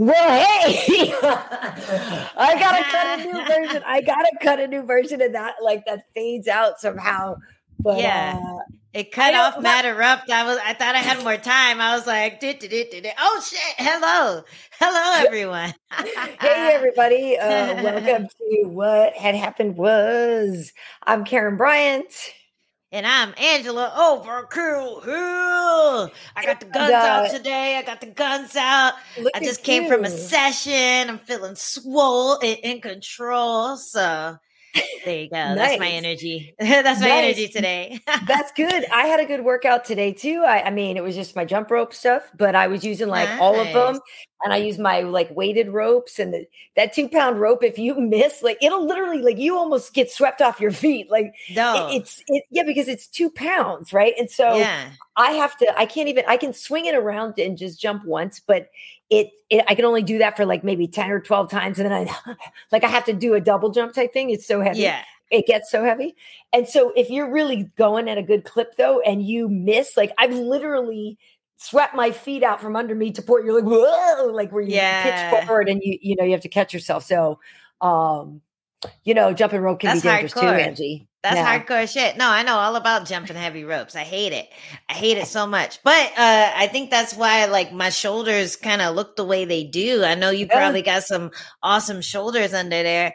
Well, hey, I gotta cut a new version. I gotta cut a new version of that, like that fades out somehow. But Yeah. uh, It cut off don't- Matt Erupt. I was I thought I had more time. I was like, "Dit, dit, dit, dit, dit." oh shit. Hello. Hello everyone. hey, everybody, uh, welcome to What Had Happened Was. I'm Karen Bryant. And I'm Angela Overkill Hill. I got the guns out today. I got the guns out. Look I just came from a session. I'm feeling swole and in control. So there you go. That's my energy. That's my Nice. energy today. That's good. I had a good workout today too. I, I mean, it was just my jump rope stuff, but I was using like all of them, and I used my like weighted ropes and the, that two pound rope. If you miss, like it'll literally like you almost get swept off your feet. Like it- no. it's it, yeah, because it's two pounds, right? And so yeah. I have to. I can't even. I can swing it around and just jump once, but it, it. I can only do that for like maybe ten or twelve times, and then I like I have to do a double jump type thing. It's so heavy Yeah. it gets so heavy. And so if you're really going at a good clip though, and you miss, like I've literally swept my feet out from under me to port. You're like, whoa, like where you Yeah. pitch forward and you, you know, you have to catch yourself. So um, you know, jumping rope can That's be dangerous too, hardcore. Angie. That's Yeah. hardcore shit. No, I know all about jumping heavy ropes. I hate it. I hate it so much. But uh I think that's why like my shoulders kind of look the way they do. I know you probably got some awesome shoulders under there.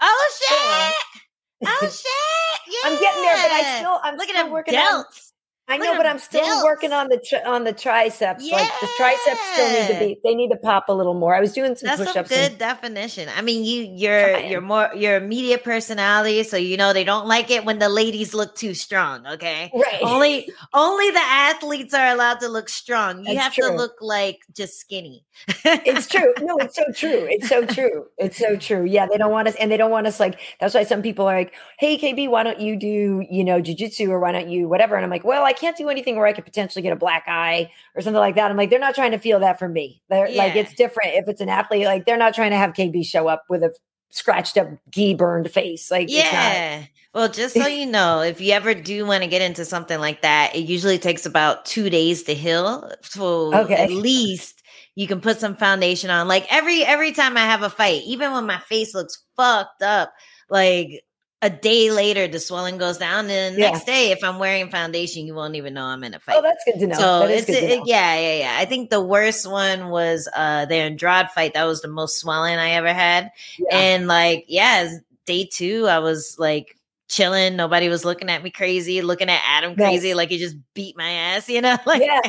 Oh shit! Oh shit! Yeah. I'm getting there, but I still I'm looking at working delts. I know, but I'm still delts. working on the tri- on the triceps. Like the triceps still need to be they need to pop a little more. I was doing some That's push-ups. good and- definition. I mean, you you're you're more you're a media personality, so you know they don't like it when the ladies look too strong. Okay, right. only only the athletes are allowed to look strong. You That's have true. to look like just skinny. it's true. No, it's so true. It's so true. It's so true. Yeah, they don't want us, and they don't want us like. That's why some people are like, "Hey, KB, why don't you do you know jujitsu or why don't you whatever?" And I'm like, "Well, I can't do anything where I could potentially get a black eye or something like that." I'm like, they're not trying to feel that for me. They're like, it's different if it's an athlete. Like, they're not trying to have KB show up with a scratched up, gi burned face. Like. Yeah. Well, just so you know, if you ever do want to get into something like that, it usually takes about two days to heal. So Okay. at least you can put some foundation on. Like every every time I have a fight, even when my face looks fucked up, like a day later the swelling goes down. And the Yeah. next day, if I'm wearing foundation, you won't even know I'm in a fight. Oh, that's good to know. So that is it's good to it- know. yeah, yeah, yeah. I think the worst one was uh the Andrade fight. That was the most swelling I ever had. Yeah. And like, yeah, day two, I was like chilling. Nobody was looking at me crazy, looking at Adam crazy, like he just beat my ass, you know? Like Yeah.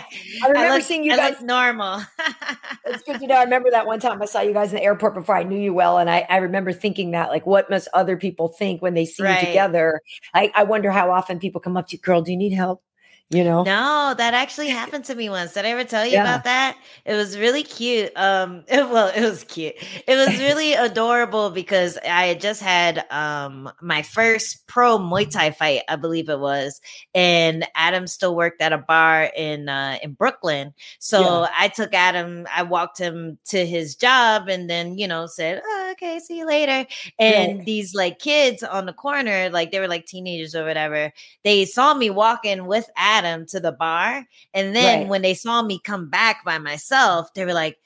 I remember look- seeing you I guys normal. It's good to know. I remember that one time I saw you guys in the airport before I knew you well. And I, I remember thinking that, like, what must other people think when they see Right. you together? I, I wonder how often people come up to you, girl, do you need help? You know? No, that actually happened to me once. Did I ever tell you Yeah. about that? It was really cute. Um, well, it was cute. It was really adorable because I had just had um my first pro Muay Thai fight, I believe it was, and Adam still worked at a bar in uh in Brooklyn. So Yeah. I took Adam, I walked him to his job, and then you know said, oh, "Okay, see you later." And Right. these like kids on the corner, like they were like teenagers or whatever they saw me walking with Adam to the bar. And then Right. when they saw me come back by myself, they were like,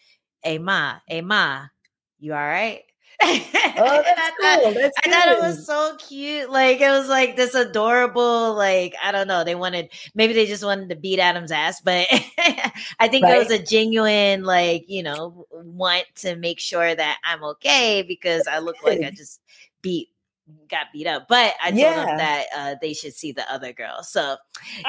Hey Ma, hey Ma, you all right? Oh, that's cool. That's I thought it was so cute. Like it was like this adorable, like, I don't know. They wanted maybe they just wanted to beat Adam's ass, but I think it was a genuine, like, you know, want to make sure that I'm okay because I look like I just beat got beat up. But I told Yeah. them that uh, they should see the other girl. So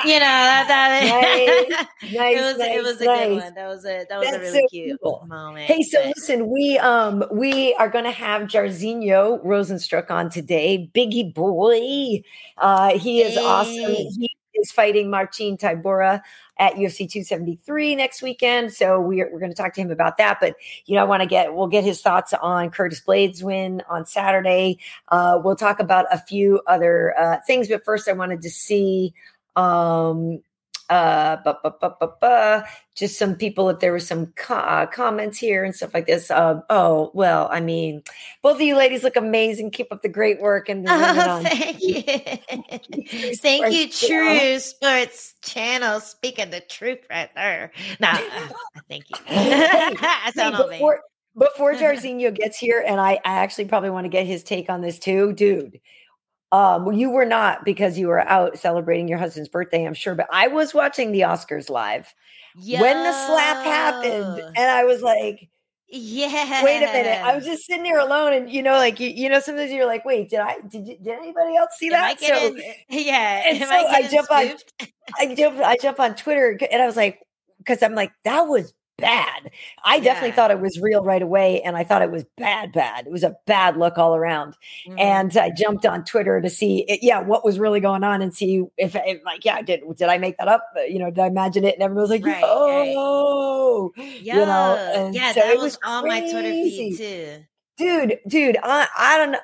you know that, that Nice, it was nice, it was a good one. That was a that was a That's really so cute cool. moment. Hey, so but- listen, we um we are gonna have Jairzinho Rozenstruik on today. Biggie boy. Uh he is awesome. He is fighting Marcin Tybura at UFC 273 next weekend. So we're, we're going to talk to him about that. But, you know, I want to get, we'll get his thoughts on Curtis Blaydes win on Saturday. Uh, we'll talk about a few other uh, things. But first, I wanted to see um, uh, just some people, if there were some co- uh, comments here and stuff like this. Um, oh, well, I mean, both of you ladies look amazing. Keep up the great work. And the Oh, thank you. Thank you. True Sports Channel. Speaking the truth right there. No, uh, thank you. Hey, I sound Hey, before, before Jairzinho gets here, and I, I actually probably want to get his take on this too, dude. Um, you were not because you were out celebrating your husband's birthday, I'm sure, but I was watching the Oscars live Yo. when the slap happened, and I was like, yeah. Wait a minute. I was just sitting there alone, and you know, like you, you know, sometimes you're like, wait, did I did you, did anybody else see that? so yeah. And so I, I jump spoofed? on I jump I jump on Twitter and I was like, because I'm like, that was bad. I yeah. definitely thought it was real right away, and I thought it was bad, bad. It was a bad look all around. Mm-hmm. And I jumped on Twitter to see, it, yeah, what was really going on, and see if, if, like, yeah, did did I make that up? You know, did I imagine it? And everyone was like, right, oh, right. yeah, you know, and yeah, so that was, was on my Twitter feed too. Dude, dude, I, I don't know.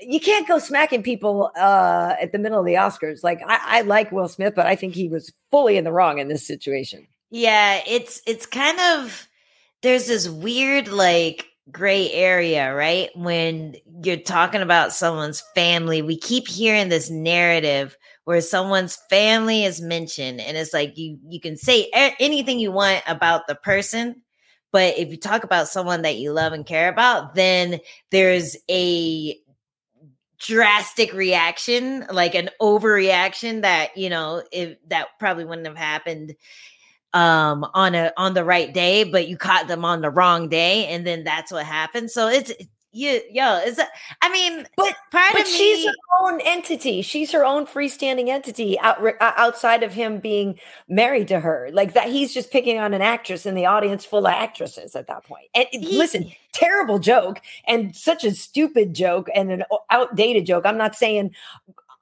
you can't go smacking people uh, at the middle of the Oscars. Like I, I like Will Smith, but I think he was fully in the wrong in this situation. Yeah, it's it's kind of there's this weird like gray area, right? When you're talking about someone's family, we keep hearing this narrative where someone's family is mentioned and it's like you you can say anything you want about the person, but if you talk about someone that you love and care about, then there's a drastic reaction, like an overreaction that, you know, if that probably wouldn't have happened um on a on the right day but you caught them on the wrong day and then that's what happened. So it's you yo is that i mean but part but of she's me, her own entity. She's her own freestanding entity out, outside of him being married to her. Like that he's just picking on an actress in the audience full of actresses at that point. And he, listen terrible joke and such a stupid joke and an outdated joke. I'm not saying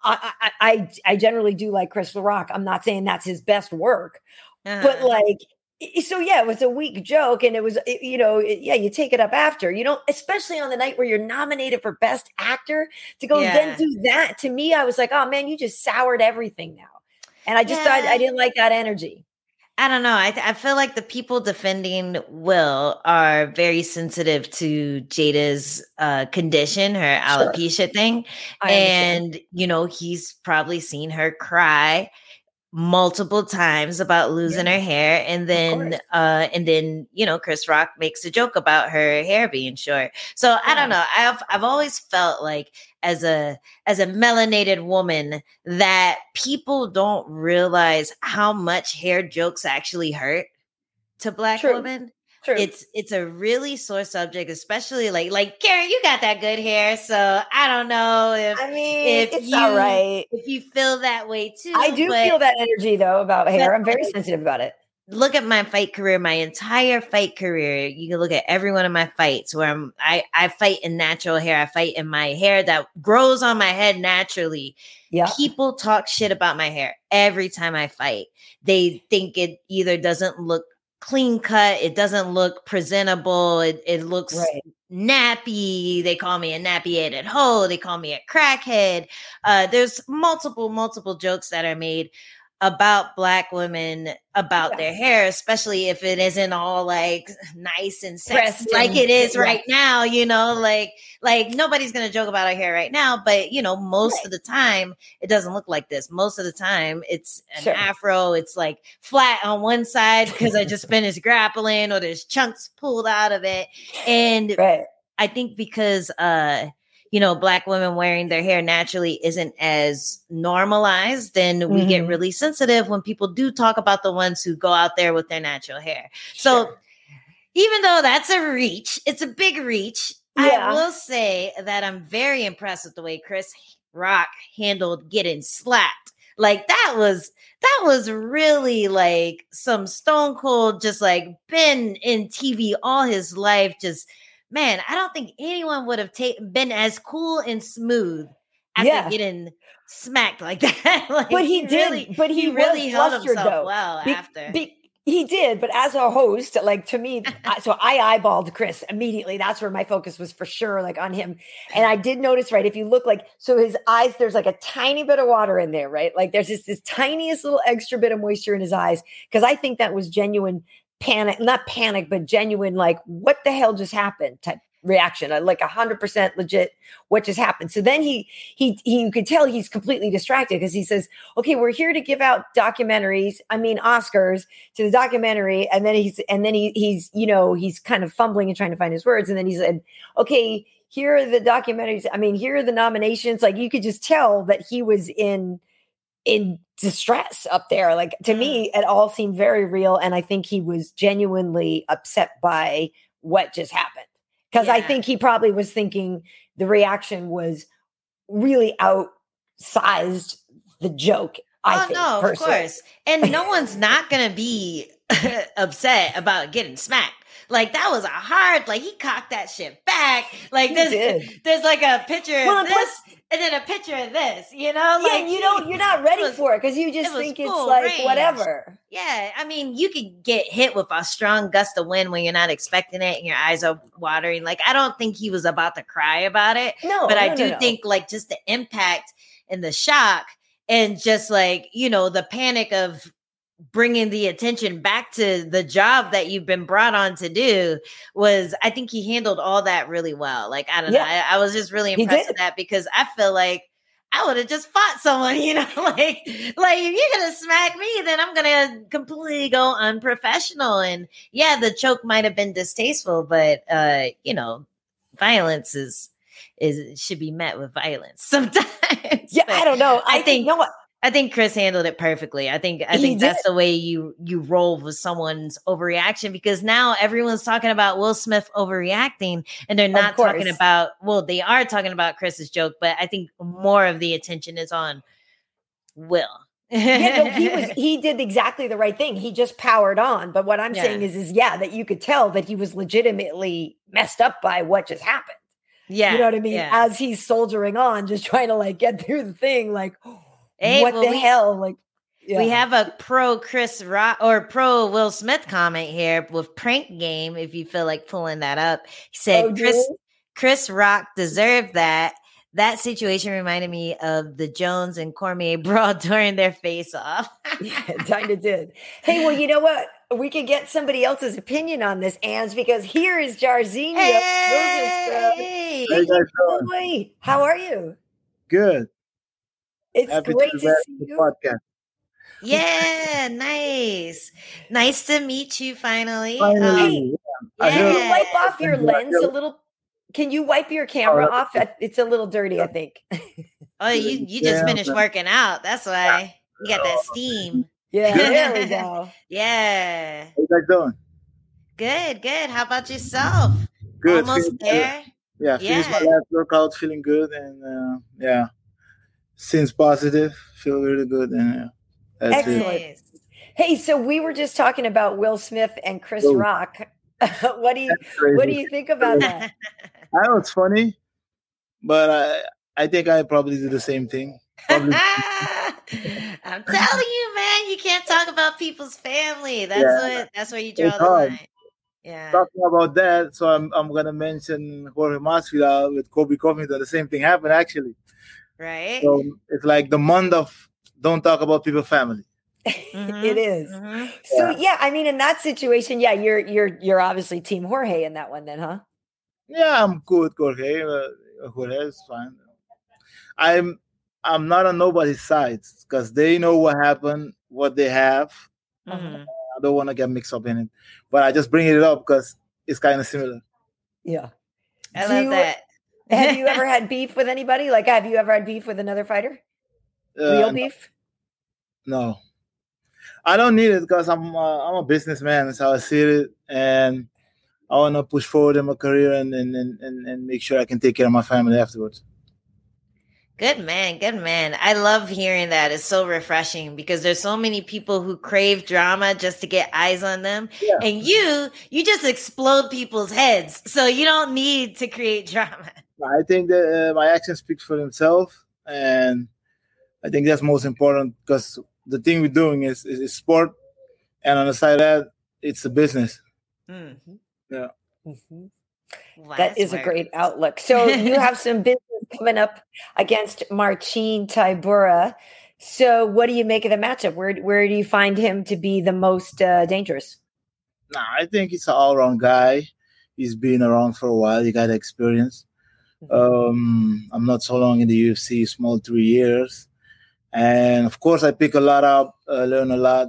I, I I generally do like Chris Rock. I'm not saying that's his best work, uh-huh. But like, so yeah, it was a weak joke, and it was you know yeah, you take it up after you know, especially on the night where you're nominated for best actor to go yeah. then do that. To me, I was like, oh man, you just soured everything now, and I just yeah. thought I didn't like that energy. I don't know. I, I feel like the people defending Will are very sensitive to Jada's uh, condition, her alopecia sure. thing. And, you know, he's probably seen her cry multiple times about losing yeah. her hair and then uh and then you know Chris Rock makes a joke about her hair being short. So yeah. I don't know. I've I've always felt like as a as a melanated woman that people don't realize how much hair jokes actually hurt to black True. women. True. It's it's a really sore subject, especially like like Karen, you got that good hair, so I don't know if I mean if it's you, all right if you feel that way too. I do feel that energy though about hair. I'm very sensitive about it. Look at my fight career, my entire fight career. You can look at every one of my fights where I'm I I fight in natural hair. I fight in my hair that grows on my head naturally. Yeah. People talk shit about my hair every time I fight. They think it either doesn't look clean cut. It doesn't look presentable. It, it looks right. nappy. They call me a nappy headed hoe. They call me a crackhead. Uh, there's multiple, multiple jokes that are made about black women about yeah. their hair, especially if it isn't all like nice and sexy like it is right now, you know, like like nobody's gonna joke about our hair right now, but you know, most right. of the time it doesn't look like this. Most of the time it's an sure. afro, it's like flat on one side because I just finished grappling or there's chunks pulled out of it. And right. I think because uh you know, black women wearing their hair naturally isn't as normalized, then mm-hmm. we get mm-hmm. really sensitive when people do talk about the ones who go out there with their natural hair. So sure. even though that's a reach, it's a big reach. Yeah. I will say that I'm very impressed with the way Chris Rock handled getting slapped. Like that was that was really like some stone cold, just like been in TV all his life, just man, I don't think anyone would have ta- been as cool and smooth after yeah. getting smacked like that. like, but he, he did. Really, but he, he really held himself though. well be, after. Be, he did, but as a host, like to me, so I eyeballed Chris immediately. That's where my focus was for sure, like on him. And I did notice, right? If you look like, so his eyes, there's like a tiny bit of water in there, right? Like there's just this tiniest little extra bit of moisture in his eyes. Cause I think that was genuine panic, not panic, but genuine, like, what the hell just happened type reaction, uh, like a hundred percent legit what just happened. So then he he he you could tell he's completely distracted because he says, "Okay, we're here to give out documentaries. I mean Oscars to the documentary." And then he's and then he he's you know he's kind of fumbling and trying to find his words. And then he said, "Okay, here are the documentaries. I mean, here are the nominations." Like you could just tell that he was in in distress up there. Like to me, mm. it all seemed very real. And I think he was genuinely upset by what just happened. Because yeah. I think he probably was thinking the reaction was really outsized the joke. I oh, think, no, personally. of course. And no one's not going to be upset about getting smacked. Like that was a hard. Like he cocked that shit back. Like he there's did. there's like a picture well, of this plus, and then a picture of this. You know, like yeah, you don't you're not ready was, for it because you just it think it's like range. whatever. Yeah, I mean, you could get hit with a strong gust of wind when you're not expecting it and your eyes are watering. Like I don't think he was about to cry about it. No, but no, I do no, think like just the impact and the shock and just like you know the panic of bringing the attention back to the job that you've been brought on to do was I think he handled all that really well. Like I don't yeah. know, I, I, was just really impressed with that because I feel like I would have just fought someone, you know, like like if you're gonna smack me, then I'm gonna completely go unprofessional. And yeah, the choke might have been distasteful, but uh, you know, violence is is should be met with violence sometimes. Yeah, I don't know. I, I think you know what I think Chris handled it perfectly. I think I think that's the way you you roll with someone's overreaction because now everyone's talking about Will Smith overreacting and they're not talking about well they are talking about Chris's joke, but I think more of the attention is on Will. yeah, no, he was he did exactly the right thing. He just powered on. But what I'm yeah. saying is is yeah, that you could tell that he was legitimately messed up by what just happened. Yeah. You know what I mean? Yeah. As he's soldiering on, just trying to like get through the thing, like Hey, what well, the we, hell? Like, yeah. we have a pro Chris Rock or pro Will Smith comment here with prank game. If you feel like pulling that up, he said oh, Chris Chris Rock deserved that. That situation reminded me of the Jones and Cormier brawl during their face off. yeah, kind of did. Hey, well, you know what? We could get somebody else's opinion on this, Ans, because here is Jairzinho. Hey, hey, hey how are you? Good. It's Happy great to, to see you. Podcast. Yeah, nice. Nice to meet you finally. finally um, yeah. Can you wipe off your lens a little? Can you wipe your camera oh, off? It's a little dirty, I think. oh, you you just finished working out. That's why you got that steam. Yeah, there we go. yeah. How you guys doing? Good, good. How about yourself? Good. Almost there. Good. Yeah, finished yeah. my last workout, feeling good, and uh, yeah, seems positive. Feel really good. And uh, Excellent. It. Hey, so we were just talking about Will Smith and Chris oh. Rock. what do you what do you think about that? I know it's funny, but I I think I probably do the same thing. I'm telling you, man, you can't talk about people's family. That's yeah. what that's where you draw it's the hard. line. Yeah. Talking about that, so I'm I'm gonna mention Jorge Masvidal with Colby Covington. The same thing happened actually. Right. So it's like the month of don't talk about people's family. Mm-hmm. it is. Mm-hmm. So yeah. yeah, I mean, in that situation, yeah, you're you're you're obviously Team Jorge in that one, then, huh? Yeah, I'm cool with Jorge. Uh, Jorge is fine. I'm I'm not on nobody's sides because they know what happened, what they have. Mm-hmm. I don't want to get mixed up in it, but I just bring it up because it's kind of similar. Yeah, I Do love you, that. Have you ever had beef with anybody? Like, have you ever had beef with another fighter? Uh, Real beef? No, I don't need it because I'm uh, I'm a businessman. That's how I see it, and I want to push forward in my career and, and and and make sure I can take care of my family afterwards. Good man, good man. I love hearing that. It's so refreshing because there's so many people who crave drama just to get eyes on them. Yeah. And you, you just explode people's heads. So you don't need to create drama. I think that uh, my actions speaks for themselves, and I think that's most important because the thing we're doing is, is, is sport, and on the side of that, it's a business. Mm-hmm. Yeah. Mm-hmm. Wow, that is a great outlook. So you have some business coming up against Marcin Tybura. So what do you make of the matchup? Where where do you find him to be the most uh, dangerous? Nah, I think he's an all-round guy. he's been around for a while. He got experience. Mm-hmm. Um, I'm not so long in the UFC, small three years, and of course I pick a lot up, uh, learn a lot,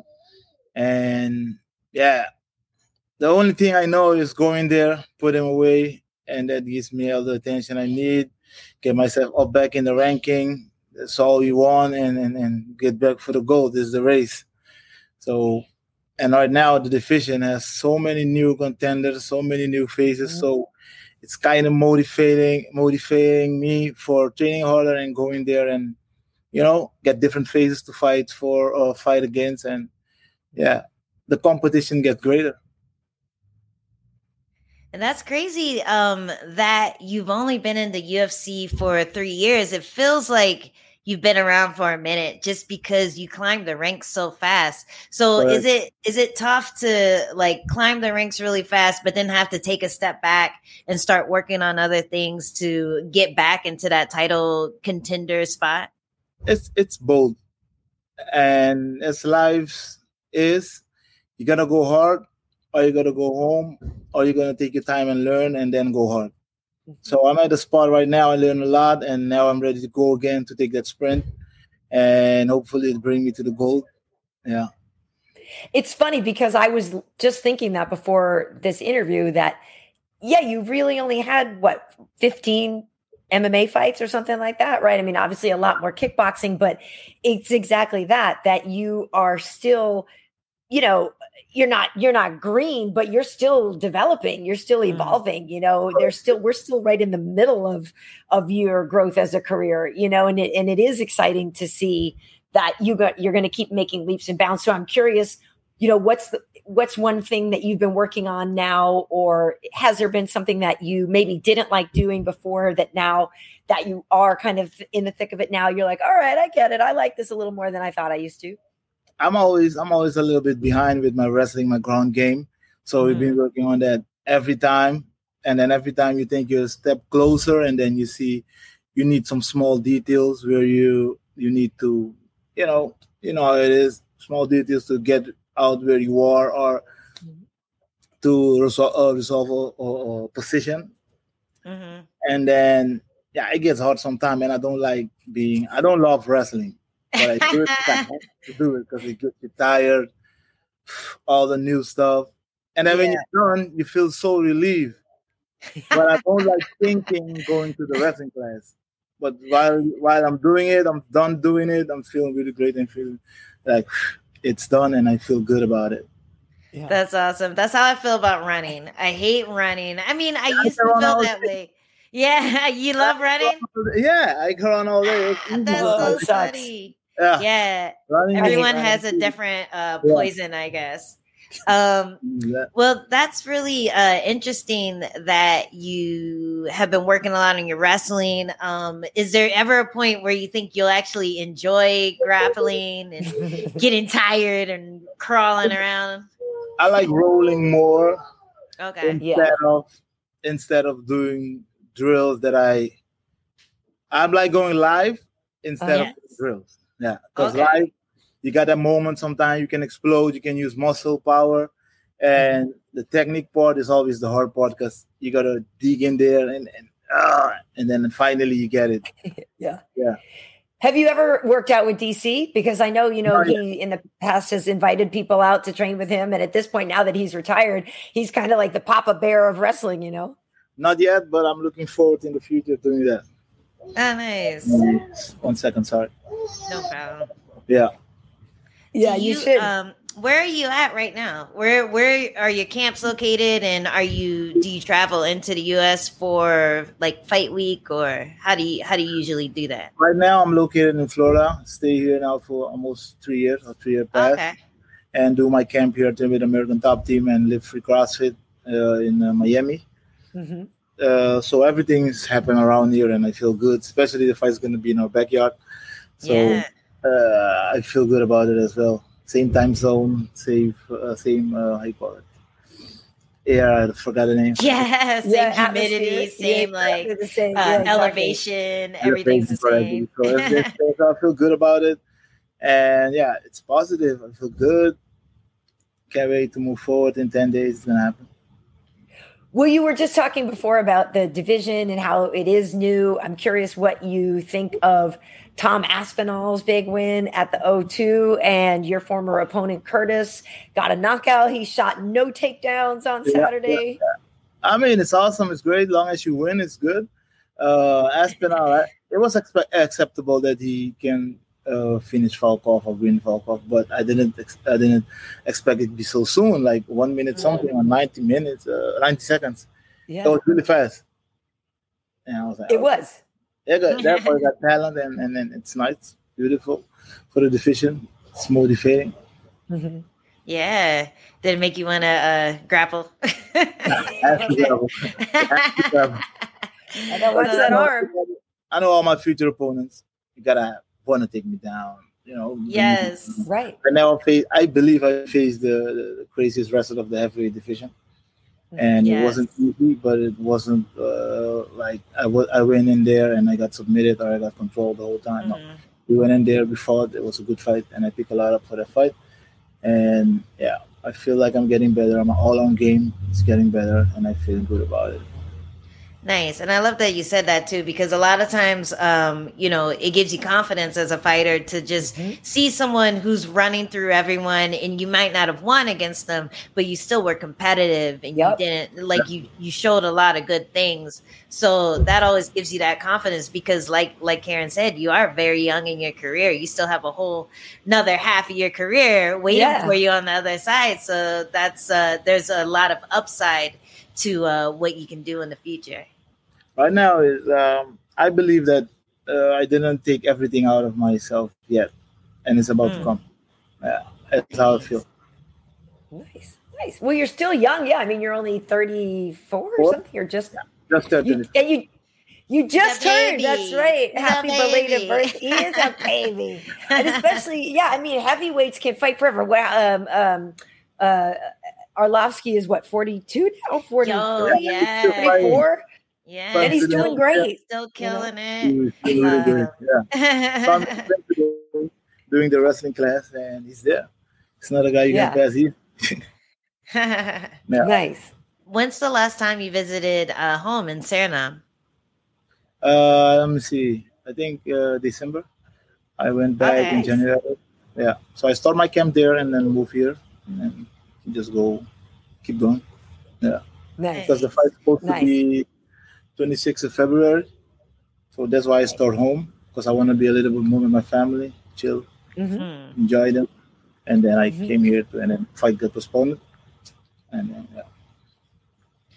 and yeah, the only thing I know is going there, put him away, and that gives me all the attention I need, get myself up back in the ranking. That's all you want, and and, and get back for the goal. This is the race. So, and right now the division has so many new contenders, so many new faces. Mhm. So it's kind of motivating, motivating me for training harder and going there and you know get different faces to fight for or fight against, and yeah, the competition gets greater. And that's crazy um that you've only been in the UFC for 3 years. It feels like you've been around for a minute just because you climbed the ranks so fast. So is it is it tough to like climb the ranks really fast but then have to take a step back and start working on other things to get back into that title contender spot? it's it's both and as life is you're gonna go hard or you're gonna go home or you're gonna take your time and learn and then go hard Mm-hmm. so i'm at the spot right now i learn a lot and now i'm ready to go again to take that sprint and hopefully it bring me to the goal yeah. It's funny because I was just thinking that before this interview that, yeah, you really only had what, 15 MMA fights or something like that, right? I mean, obviously a lot more kickboxing, but it's exactly that, that you are still, you know, you're not you're not green but you're still developing you're still Mm. evolving you know there's still we're still right in the middle of of your growth as a career you know and it, and it is exciting to see that you got you're going to keep making leaps and bounds. So i'm curious you know what's the what's one thing that you've been working on now? Or has there been something that you maybe didn't like doing before that now that you are kind of in the thick of it now? You're like all right i get it. I like this a little more than i thought i used to i'm always i'm always a little bit behind with my wrestling my ground game. So we've been working on that every time. And then every time you think you're a step closer and then you see you need some small details where you you need to you know you know how it is small details to get out where you are or to resolve, uh, resolve a position. Mhm. and then yeah it gets hard sometimes and i don't like being i don't love wrestling but i do it 'cause I have to do it because it gets you tired all the new stuff and then when you're done you feel so relieved but i don't like thinking going to the wrestling class but while while i'm doing it i'm done doing it i'm feeling really great and feeling like it's done and i feel good about it yeah That's awesome. That's how I feel about running. I hate running. I mean, I I used to feel all that way. Yeah, you love running. yeah i can run all day It's easy. That's so funny. Yeah, Yeah, everyone has a different uh, Yeah. poison, I guess. Um, Yeah. well, that's really uh, interesting that you have been working a lot on your wrestling. Um, is there ever a point where you think you'll actually enjoy grappling and getting tired and crawling around? I like rolling more Okay. instead of instead of doing drills that I I'm like going live instead Yes. of drills. Yeah, because Okay. live you got that moment. Sometimes you can explode. You can use muscle power, and the technique part is always the hard part because you gotta dig in there and and uh, and then finally you get it. yeah Yeah. Have you ever worked out with DC? Because I know, you know, Not yet. he in the past has invited people out to train with him. And at this point, now that he's retired, he's kind of like the Papa Bear of wrestling, you know? Not yet, but I'm looking forward in the future doing that. Oh, nice. One second, sorry. No problem. Yeah. Yeah, Do you, should. Um, where are you at right now? Where where are your camps located, and are you do you travel into the U.S. for like fight week, or how do you how do you usually do that? Right now, I'm located in Florida. Stay here now for almost three years or three years past, Okay. and do my camp here with American Top Team and live free CrossFit uh, in uh, Miami. Mhm. Uh, so everything's happening around here, and I feel good. Especially the fight's going to be in our backyard, so yeah. uh, I feel good about it as well. Same time zone, same uh, same uh, how you call it? Yeah, I forgot the name. Yeah, same Yeah, humidity, same Yeah, like the same. uh, Yeah, exactly. elevation, everything's the same. So it's just- I feel good about it, and yeah, it's positive. I feel good. Can't wait to move forward in ten days. It's gonna happen. Well, you were just talking before about the division and how it is new. I'm curious what you think of Tom Aspinall's big win at the O2 and your former opponent Curtis got a knockout. He shot no takedowns on Saturday. Yeah, yeah. I mean, it's awesome. It's great. Long as you win, it's good. Uh, Aspinall, it was expe- acceptable that he can uh, finish Volkov or win Volkov, but I didn't ex- I didn't expect it to be so soon, like one minute something or 90 minutes, uh, 90 seconds. Yeah. It was really fast. And I was like, it oh. was. Yeah, got, that boy got talent, and, and then it's nice, beautiful for the division. It's motivating. Mm-hmm. Yeah. Did it make you want to uh, grapple? I know what's that arm. I know all my future opponents. You gotta want to take me down. You know. Yes. Right. I now face. I believe I faced the, the, the craziest wrestler of the heavyweight division, and yes. it wasn't easy, but it wasn't uh, like I, w- I went in there and I got submitted or I got controlled the whole time. Mm-hmm. No. We went in there. We fought. It was a good fight, and I picked a lot up for that fight. And yeah, I feel like I'm getting better. I'm all on game. It's getting better, and I feel good about it. Nice. And I love that you said that too, because a lot of times, um, you know, it gives you confidence as a fighter to just mm-hmm. see someone who's running through everyone and you might not have won against them, but you still were competitive and yep. you didn't like you, you showed a lot of good things. So that always gives you that confidence because like, like Karen said, you are very young in your career. You still have a whole another half of your career waiting yeah. for you on the other side. So that's, uh, there's a lot of upside to, uh, what you can do in the future right now is um, I believe that uh, I didn't take everything out of myself yet, and it's about mm. to hmm. come. Yeah, that's how I feel. Nice, nice. Well, you're still young. Yeah, I mean, you're only 34 or Four? something. You're just yeah, just you, and you you just turned. That's right. The Happy baby. belated birthday. He is a baby, and especially yeah. I mean, heavyweights can fight forever. Well, um, um, uh, Arlovsky is what 42 now. 43, oh, yeah. 44. Yeah, and he's doing great. Still killing it. He's really good. Yeah. so doing the wrestling class, and he's there. It's not a guy you yeah. can pass here. yeah. Nice. When's the last time you visited uh, home in Suriname? Uh, let me see. I think uh, December. I went back in January. Yeah. So I start my camp there and then move here, and then just go, keep going. Yeah. Nice. Because the fight's supposed nice. to be 26th of February. So that's why I start home because I want to be a little bit more with my family, chill, mm-hmm. enjoy them. And then I mm-hmm. came here to, and then fight got postponed. And then, yeah.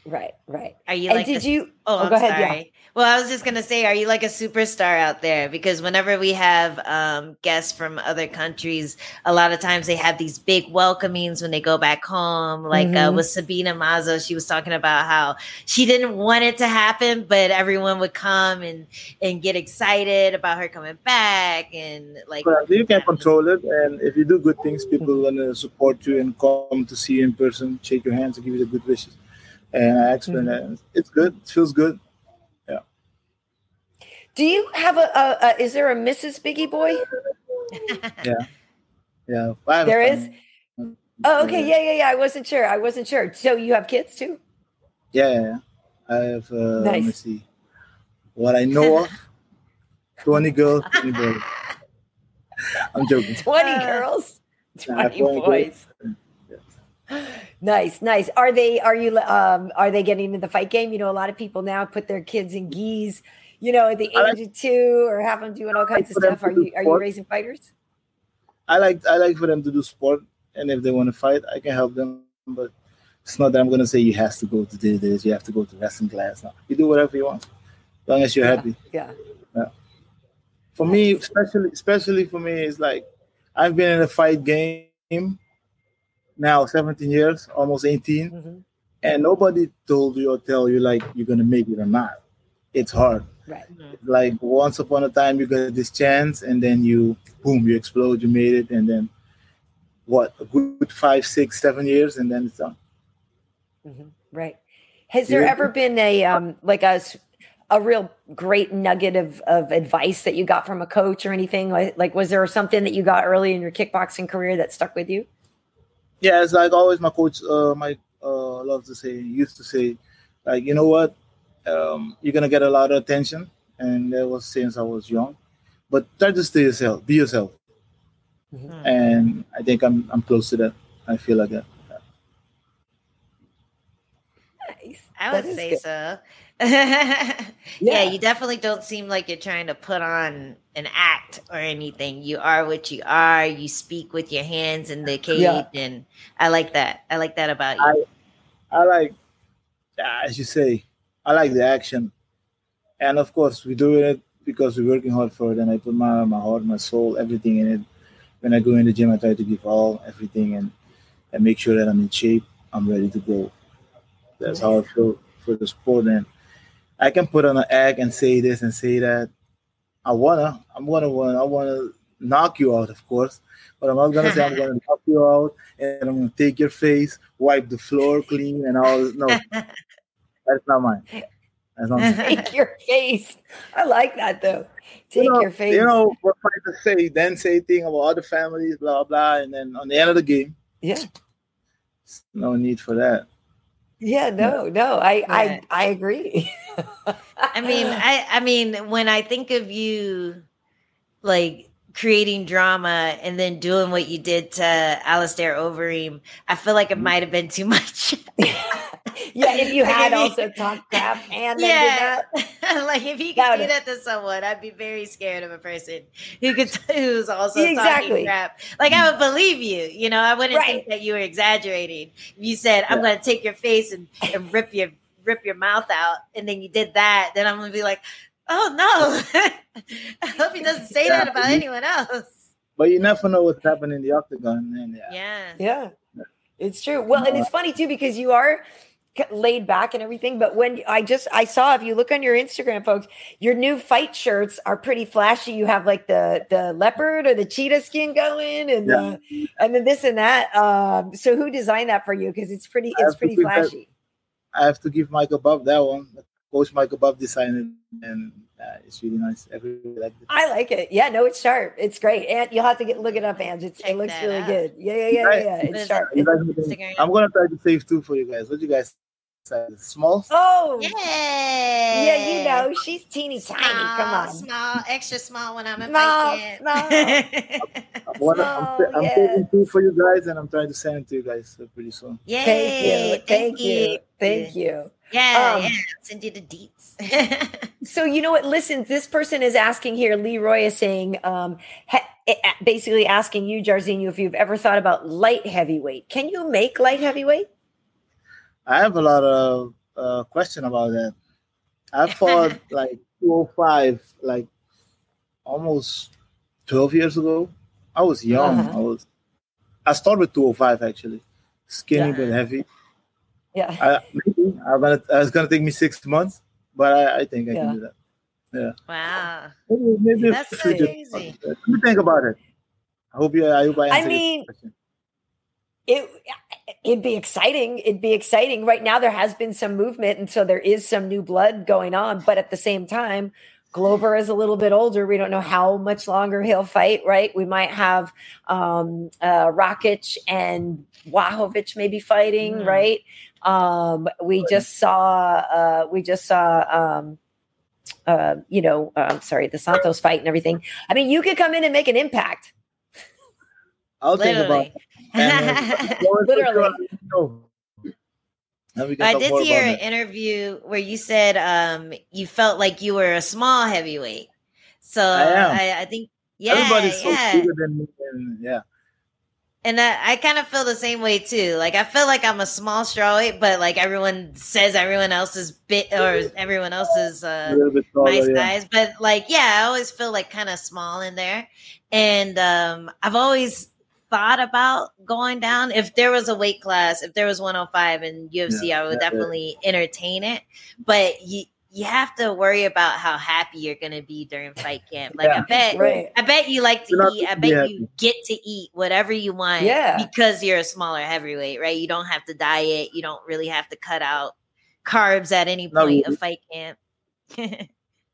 Right, right. Are you and like did you? Oh, oh go ahead. Sorry. Yeah. Well, I was just gonna say, are you like a superstar out there? Because whenever we have um, guests from other countries, a lot of times they have these big welcomings when they go back home. Like uh, mm-hmm. uh, with Sabina Mazo, she was talking about how she didn't want it to happen, but everyone would come and and get excited about her coming back, and like well, you can control it. And if you do good things, people gonna support you and come to see you in person, shake your hands, and give you the good wishes and I explained mm-hmm. that it's good. It feels good. Yeah. Do you have a, a, a is there a Mrs. Biggie Boy? yeah. Yeah. There is. Oh, okay. Yeah, yeah, yeah. I wasn't sure. I wasn't sure. So you have kids too? Yeah, yeah, yeah. I have. Uh, nice. Let me see. What I know of, twenty girls, twenty boys. I'm joking. Twenty uh, girls, twenty boys. Nice, nice. Are they? Are you? Um, are they getting into the fight game? You know, a lot of people now put their kids in gis. You know, at the age of two, or have them doing all kinds of stuff. Are you? Are you raising fighters? I like. I like for them to do sport, and if they want to fight, I can help them. But it's not that I'm gonna say you have to go to do this. You have to go to wrestling class. No, you do whatever you want, as long as you're yeah, happy. Yeah. Yeah. For me, especially, especially for me, it's like I've been in a fight game now 17 years, almost 18, mm-hmm. and nobody told you or tell you like you're gonna make it or not. It's hard. Right. Like once upon a time, you got this chance, and then you boom, you explode, you made it, and then what? A good five, six, seven years, and then it's done. Mm-hmm. Right. Has there yeah. ever been a um like a a real great nugget of, of advice that you got from a coach or anything like, like was there something that you got early in your kickboxing career that stuck with you yeah, it's like always my coach, uh, my uh, love to say, used to say, like you know what, um, you're gonna get a lot of attention, and that was since I was young. But try to stay yourself, be yourself, Mhm. and I think I'm I'm close to that. I feel like that. Nice. I would say good. so. yeah. Yeah. you definitely don't seem like you're trying to put on an act or anything. You are what you are. You speak with your hands in the cage, Yeah. and I like that. I like that about you. I I like, ah, as you say, I like the action, and of course we're doing it because we're working hard for it, and I put my my heart, my soul, everything in it. When I go in the gym, I try to give all everything and and make sure that I'm in shape. I'm ready to go. That's how I feel for the sport, and I can put on an act and say this and say that. I wanna, I'm gonna wanna, I wanna knock you out, of course, but I'm not gonna say I'm gonna knock you out and I'm gonna take your face, wipe the floor clean, and all. No, that's not mine. That's not mine. Take your face. I like that though. Take you know, your face. You know what fighters say, then say thing about other families, blah blah, and then on the end of the game, yeah. no need for that. Yeah, no, no. I. I I agree. I mean, I I mean, when I think of you like creating drama and then doing what you did to Alistair Overeem, I feel like it mm-hmm. might have been too much. yeah, if you Like, had if you- also talked crap and then yeah, did that. like if you That could do would- that to someone, I'd be very scared of a person who could who's also Exactly. talking crap. Like I would believe you, you know. I wouldn't Right. think that you were exaggerating. You said, "I'm going to take your face and, and rip your rip your mouth out," and then you did that, then I'm going to be like, "Oh no!" I hope he doesn't say that about anyone else. But you never know what's happening in the octagon, and yeah, Yeah. Yeah, it's true. Well, and it's funny too because you are c- laid back and everything. But when I just I saw if you look on your Instagram, folks, your new fight shirts are pretty flashy. You have like the the leopard or the cheetah skin going, and Yeah. the, and then this and that. Um, so who designed that for you? Because it's pretty it's pretty that- flashy. I have to give Michael Babb that one. Coach Michael Babb designed it, and uh, it's really nice. Everybody like it. I like it. Yeah, no, it's sharp. It's great, and you'll have to get look it up, Ange. It's, it looks really out. good. Yeah, yeah, yeah, Right. yeah. It's sharp. You It- guys. I'm gonna try to save two for you guys. What do you guys say? Small? oh, Yeah. yeah, you know, she's teeny tiny. Come on. Small, extra small when I'm in Small, fight small. I'm, wanna, I'm, I'm yeah. saving two for you guys, and I'm trying to send it to you guys pretty soon. Yay! Thank you. Thank you. Thank you. Yeah, Um, yeah. Send you the deets. So you know what? Listen, this person is asking here. Leroy is saying, um, ha- eh, eh, basically asking you, Jairzinho, if you've ever thought about light heavyweight. Can you make light heavyweight? I have a lot of uh, question about that. I fought like 205, like almost 12 years ago. I was young. Uh-huh. I was. I started with 205 actually, skinny Yeah. but heavy. Yeah. I, maybe I'm gonna. It's gonna take me six months, but I, I think I Yeah. can do that. Yeah. Wow. Maybe, maybe That's if we just- crazy. Let me think about it. I hope you. I hope I I answered your mean, question. It it'd be exciting. It'd be exciting. Right now, there has been some movement, and so there is some new blood going on. But at the same time, Glover is a little bit older. We don't know how much longer he'll fight. Right? We might have um, uh, Rakic and Blachowicz maybe fighting. Mhm. Right? Um, we just saw. Uh, we just saw. Um, uh, you know, uh, I'm sorry, the Santos fight and everything. I mean, you could come in and make an impact. I'll think about. Literally. it. And, uh, Literally. No. Then we can I did hear an interview where you said um, you felt like you were a small heavyweight. So I. I, I think, yeah, Everybody's so yeah. bigger than me, and yeah. And I, I kind of feel the same way too. Like I feel like I'm a small strawweight, but like everyone says everyone else is bit or everyone else is uh, a little bit taller, my yeah. size. But like, yeah, I always feel like kind of small in there. And um, I've always thought about going down. If there was a weight class, if there was 105 in UFC, I would yeah, yeah. definitely entertain it. But you you have to worry about how happy you're gonna be during fight camp. Like I bet Right. I bet you like to You're not eat. I gonna be bet you get to eat whatever you want Yeah. because you're a smaller heavyweight, right? You don't have to diet. You don't really have to cut out carbs at any Not point really. of fight camp.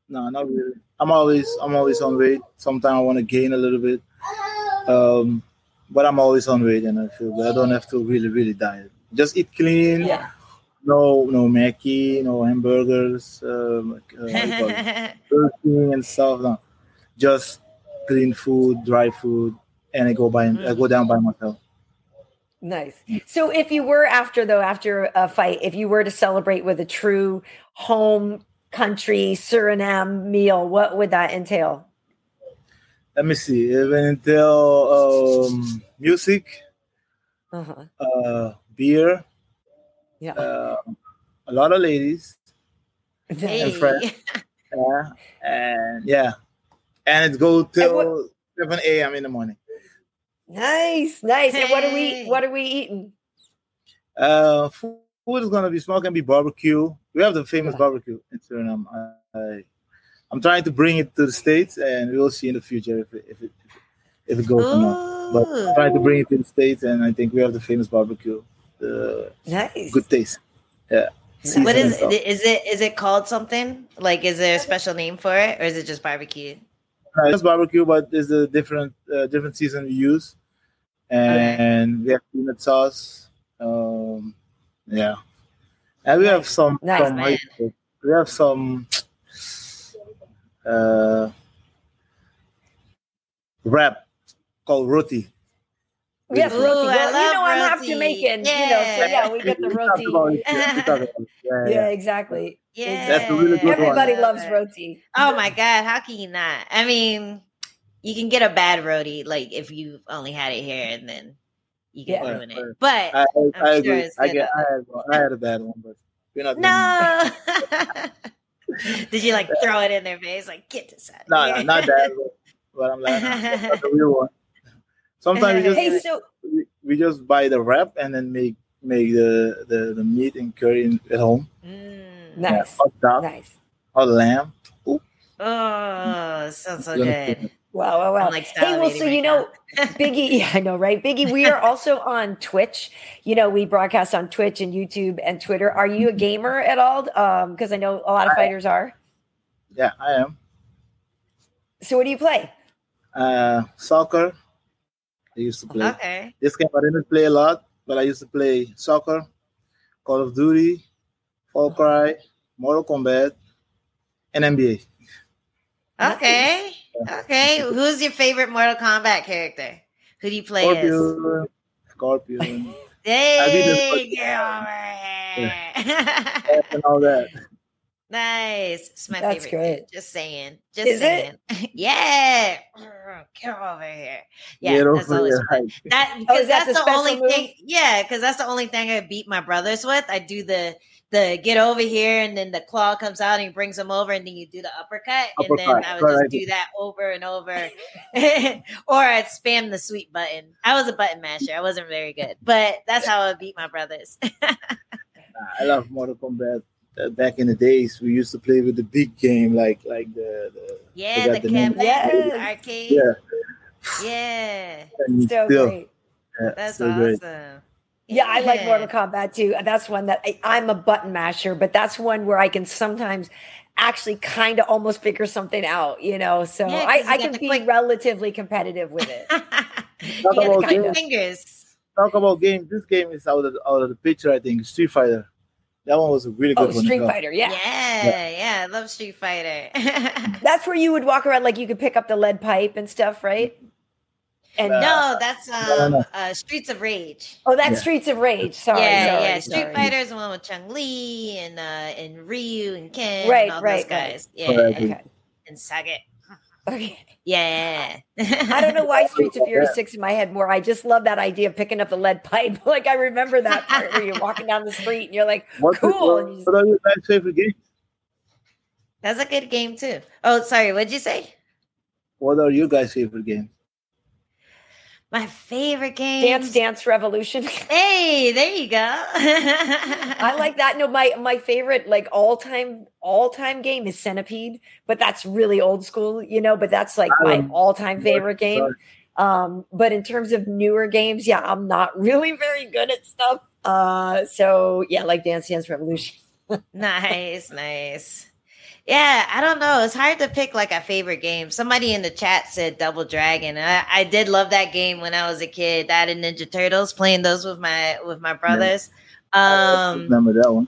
No, not really. I'm always I'm always on weight. Sometimes I want to gain a little bit. Um, but I'm always on weight and I feel good. I don't have to really, really diet. Just eat clean, Yeah. no no Mackie, no hamburgers, um, uh, and stuff. No, just clean food, dry food, and I go by I go down by myself. Nice. So if you were after though after a fight, if you were to celebrate with a true home country Suriname meal, what would that entail? Let me see. It would entail um, music, Uh-huh. uh, beer, Yeah. uh, a lot of ladies, Hey. friends. yeah, and yeah, and it go till seven a.m. in the morning. Nice, nice. And what are we what are we eating? Uh, food food is gonna be small. Can be barbecue. We have the famous Yeah. barbecue in Suriname. I, I, I'm trying to bring it to the states, and we'll see in the future if it if it if it goes or not. But. I'm trying to bring it to the states, and I think we have the famous barbecue. The Nice. good taste. Yeah. What Season and is it? Is it is it called something? Like, is there a special name for it, or is it just barbecue? Uh, it's barbecue, but there's a different uh, different season we use, and we have peanut sauce. Um, yeah, and we have some. Nice, some we have some. Uh, wrap called roti. Yes, Ooh, roti. I Well, you love know, I'm half roti. Jamaican, you know, so yeah, we get the roti. about it, yeah, we talk about it. Yeah, Yeah, yeah. exactly. Yeah, That's a really good. Everybody I loves love roti. Oh my god, how can you not? I mean, you can get a bad roti, like if you've only had it here, and then you can Yeah. ruin it. Right. But I, I, I'm I sure agree. it's I, get. I, had, I had a bad one, but we're not. no. Did you like throw it in their face, like get this out? No, no, not that. But, but I'm like, nah, that's not the real one. Sometimes we just Hey, so we, we just buy the wrap and then make make the the, the meat and curry in, at home. Mm. Nice. Yeah, hot dog, nice. hot lamb. Oh, sounds so good. Wow, wow, wow. I'm like hey, well, salivating so right you know, Biggie, yeah, I know, right? Biggie, we are also on Twitch. You know, we broadcast on Twitch and YouTube and Twitter. Are you a gamer at all? Um, because I know a lot of fighters are. Yeah, I am. So, what do you play? Uh, soccer. I used to play. Okay. This game I didn't play a lot, but I used to play soccer, Call of Duty, Far Cry, Mortal Kombat, and NBA. Okay. Okay. Who's your favorite Mortal Kombat character? Who do you play as? Scorpion, Scorpion, Hey, get over here. and all that. nice. It's my That's favorite. great. Just saying. Just Is it? saying. yeah. Come over here. Yeah. Get that's always fun. hype. That Oh, because is that that's the the, only move? thing. Yeah, because that's the only thing I beat my brothers with. I do the the get over here, and then the claw comes out and he brings them over, and then you do the uppercut, and then I would just correct. do that over and over, or I'd spam the sweet button. I was a button masher. I wasn't very good, but that's how I beat my brothers. I love Mortal Kombat. Uh, back in the days, we used to play with the big game, like like the, the yeah, the the name. cabinet, Yes. the arcade. yeah, Yeah, and So still, great. yeah, that's still awesome. great. Yeah, I like Yeah. Mortal Kombat too. That's one that I, I'm a button masher, but that's one where I can sometimes actually kind of almost figure something out, you know. So Yeah, 'cause I, I can be quick- relatively competitive with it. Talk about quick games. fingers. Talk about games. This game is out of the, out of the picture. I think Street Fighter. That one was a really good oh, one. as Street well. Fighter, yeah. Yeah, yeah, I love Street Fighter. That's where you would walk around like you could pick up the lead pipe and stuff, right? And Uh, no, that's no, um no. uh Streets of Rage. oh, that's yeah. Streets of Rage. Sorry, yeah, sorry, yeah. Street sorry. Fighter is the one with Chun-Li and uh and Ryu and Ken Right, and all right, those right. guys. Yeah, Correct. Okay. and Sagat. Okay. Yeah. I don't know why Streets of Fury sticks in my head more. I just love that idea of picking up the lead pipe. Like I remember that part where you're walking down the street and you're like, What, Cool, What, and you just- what are your favorite games? That's a good game too. Oh, sorry, what'd you say? What are your guys' favorite games? My favorite game. Dance Dance Revolution. Hey, there you go. I I like that. No, my my favorite like all time all time game is Centipede, but that's really old school, you know. But that's like my Um, all time favorite game. Sorry. Um, but in terms of newer games, yeah, I'm not really very good at stuff. Uh, so yeah, like Dance Dance Revolution. nice, nice. Yeah, I don't know. It's hard to pick like a favorite game. Somebody in the chat said Double Dragon. I, I did love that game when I was a kid. That and Ninja Turtles, playing those with my with my brothers. Um, remember that one.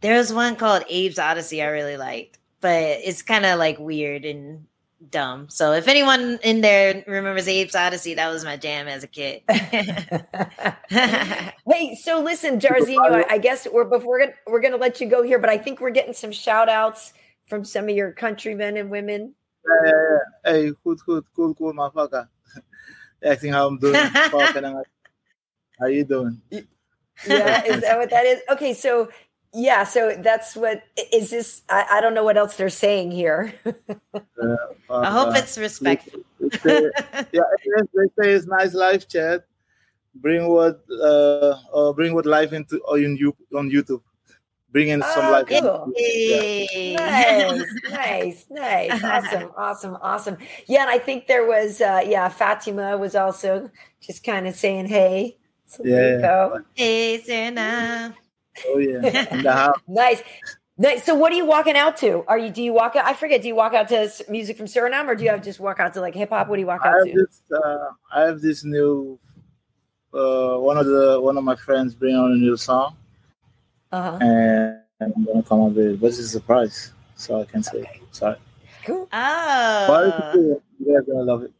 There was one called Abe's Oddysee I really liked, but it's kind of like weird and dumb. So if anyone in there remembers Abe's Oddysee, that was my jam as a kid. hey, so listen, Jairzinho, I, I guess we're before we're gonna we're gonna let you go here, but I think we're getting some shout outs from some of your countrymen and women. Yeah, yeah, yeah. Hey, good, good, cool, cool, motherfucker. Asking how I'm doing. how you doing? Yeah, is that what that is? Okay, so yeah, so that's what is this? I, I don't know what else they're saying here. uh, I hope it's respectful. Say, yeah, they say it's nice life, chat. Bring what uh, uh bring what life into on you on YouTube. Bring in some oh, life. Cool. Yeah. Nice, nice, nice. Awesome, awesome, awesome. Yeah, and I think there was uh yeah, Fatima was also just kind of saying hey. So yeah. Hey, Serena. Oh yeah. nice. Nice. So what are you walking out to? Are you do you walk out? I forget. Do you walk out to music from Suriname or do you have just walk out to like hip hop? What do you walk out I to? This, uh, I have this new uh, one of the one of my friends bring on a new song. Uh-huh. And I'm gonna come up with but it's a surprise. So I can say okay. sorry. Cool. Oh but you guys gonna love it.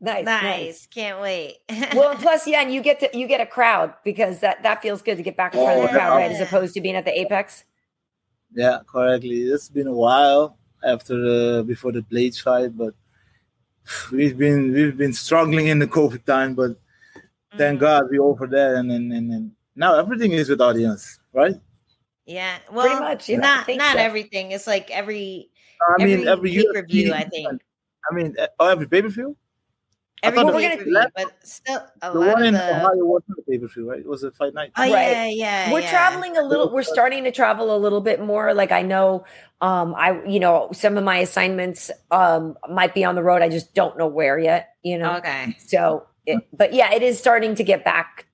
Nice, nice, nice. Can't wait. well, plus, yeah, and you get to you get a crowd because that that feels good to get back in front oh, of the crowd, right? As opposed to being at the apex. Yeah, correctly. It's been a while after the before the Blaydes fight, but we've been we've been struggling in the COVID time, but mm-hmm. thank God we over there, and, and and and now everything is with audience, right? Yeah, well, pretty much. Yeah, not not so. everything. It's like every. I mean, every, every pay per view. I think. I mean, oh, every pay per view. Every well, we're gonna, but still, a the lot one in the... Ohio wasn't a pay per view, right? It was a fight night. Oh right. yeah, yeah. We're yeah. traveling a little. We're starting to travel a little bit more. Like I know, um, I you know some of my assignments um might be on the road. I just don't know where yet. You know. Okay. So, it, but yeah, it is starting to get back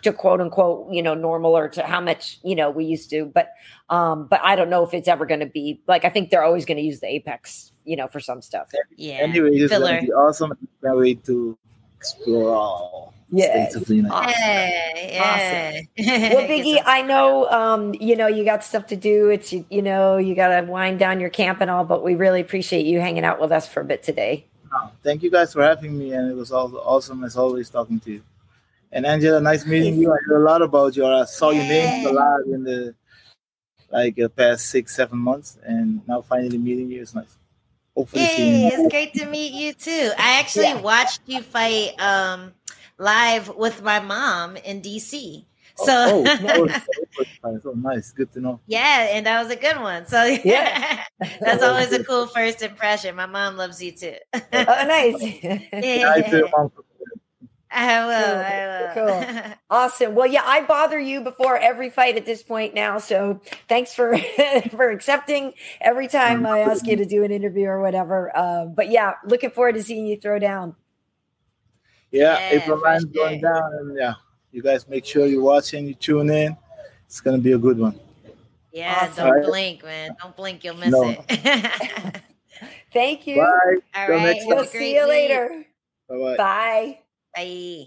to quote unquote you know normal or to how much you know we used to but um but i don't know if it's ever going to be like i think they're always going to use the apex you know for some stuff yeah anyway it's going to be awesome can't wait to explore all yeah, awesome. yeah. awesome. well, Biggie, I know um, you know you got stuff to do. It's you, you know you got to wind down your camp and all, but we really appreciate you hanging out with us for a bit today. Oh, thank you guys for having me, and it was all awesome as always talking to you. And Angela, nice meeting you. I heard a lot about you. I saw your name a lot in the like the past six, seven months, and now finally meeting you is nice. Hopefully, hey, it's great to meet you too. I actually yeah. watched you fight um, live with my mom in DC. So oh, oh, oh, nice, good to know. Yeah, and that was a good one. So yeah, that's always a cool first impression. My mom loves you too. oh, nice. yeah. I will. Cool. I will. cool. Awesome. Well, yeah, I bother you before every fight at this point now. So thanks for for accepting every time I ask you to do an interview or whatever. Uh, but yeah, looking forward to seeing you throw down. Yeah, yeah April 9th going down, and yeah, you guys make sure you're watching, you tune in. It's gonna be a good one. Yeah, awesome. don't right. blink, man. Don't blink, you'll miss no. it. Thank you. Bye. All right. We'll see you later. Bye-bye. Bye. Bye.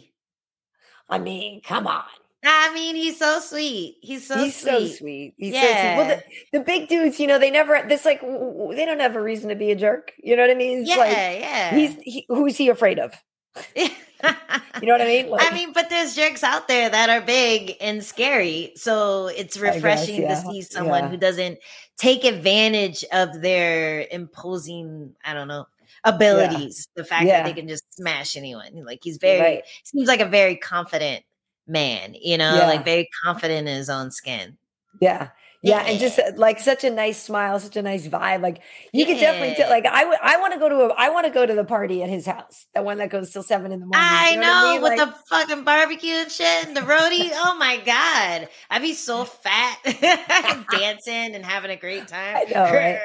I mean, come on. I mean, he's so sweet. He's so he's sweet. so sweet. He's yeah. so sweet. Well, the, the, big dudes, you know, they never. This like they don't have a reason to be a jerk. You know what I mean? It's yeah, like, yeah. He's he, who's he afraid of? you know what I mean? Like, I mean, but there's jerks out there that are big and scary. So it's refreshing guess, yeah. to see someone yeah. who doesn't take advantage of their imposing, I don't know, abilities. Yeah. The fact yeah. that they can just smash anyone. Like he's very right. seems like a very confident man, you know, yeah. like very confident in his own skin. Yeah. Yeah, and just like such a nice smile, such a nice vibe. Like you yeah. could definitely tell. Like I would, I want to go to a, I want to go to the party at his house, the one that goes till seven in the morning. I you know, know I mean? with like, the fucking barbecue and shit, and the roti. oh my god, I'd be so fat, dancing and having a great time. I know, right?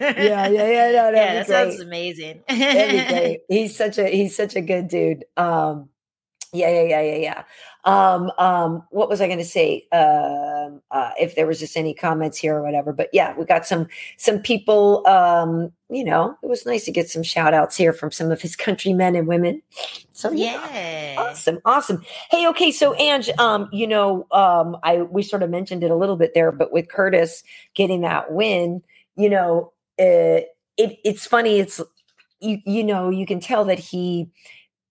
yeah, yeah, yeah. No, yeah, that sounds amazing. He's such a he's such a good dude. Um, Yeah, yeah, yeah, yeah, yeah. Um, um, what was I going to say? Um, uh, if there was just any comments here or whatever, but yeah, we got some some people. Um, you know, it was nice to get some shout outs here from some of his countrymen and women. So yeah, Yeah. awesome, awesome. Hey, okay, so Ange, um, you know, um, I we sort of mentioned it a little bit there, but with Curtis getting that win, you know, uh, it it's funny. It's you you know you can tell that he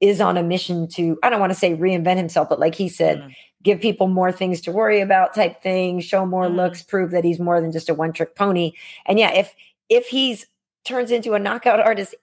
is on a mission to I don't want to say reinvent himself, but like he said, Mm. give people more things to worry about type thing, show more Mhm. looks, prove that he's more than just a one trick pony. And yeah, if if he's turns into a knockout artist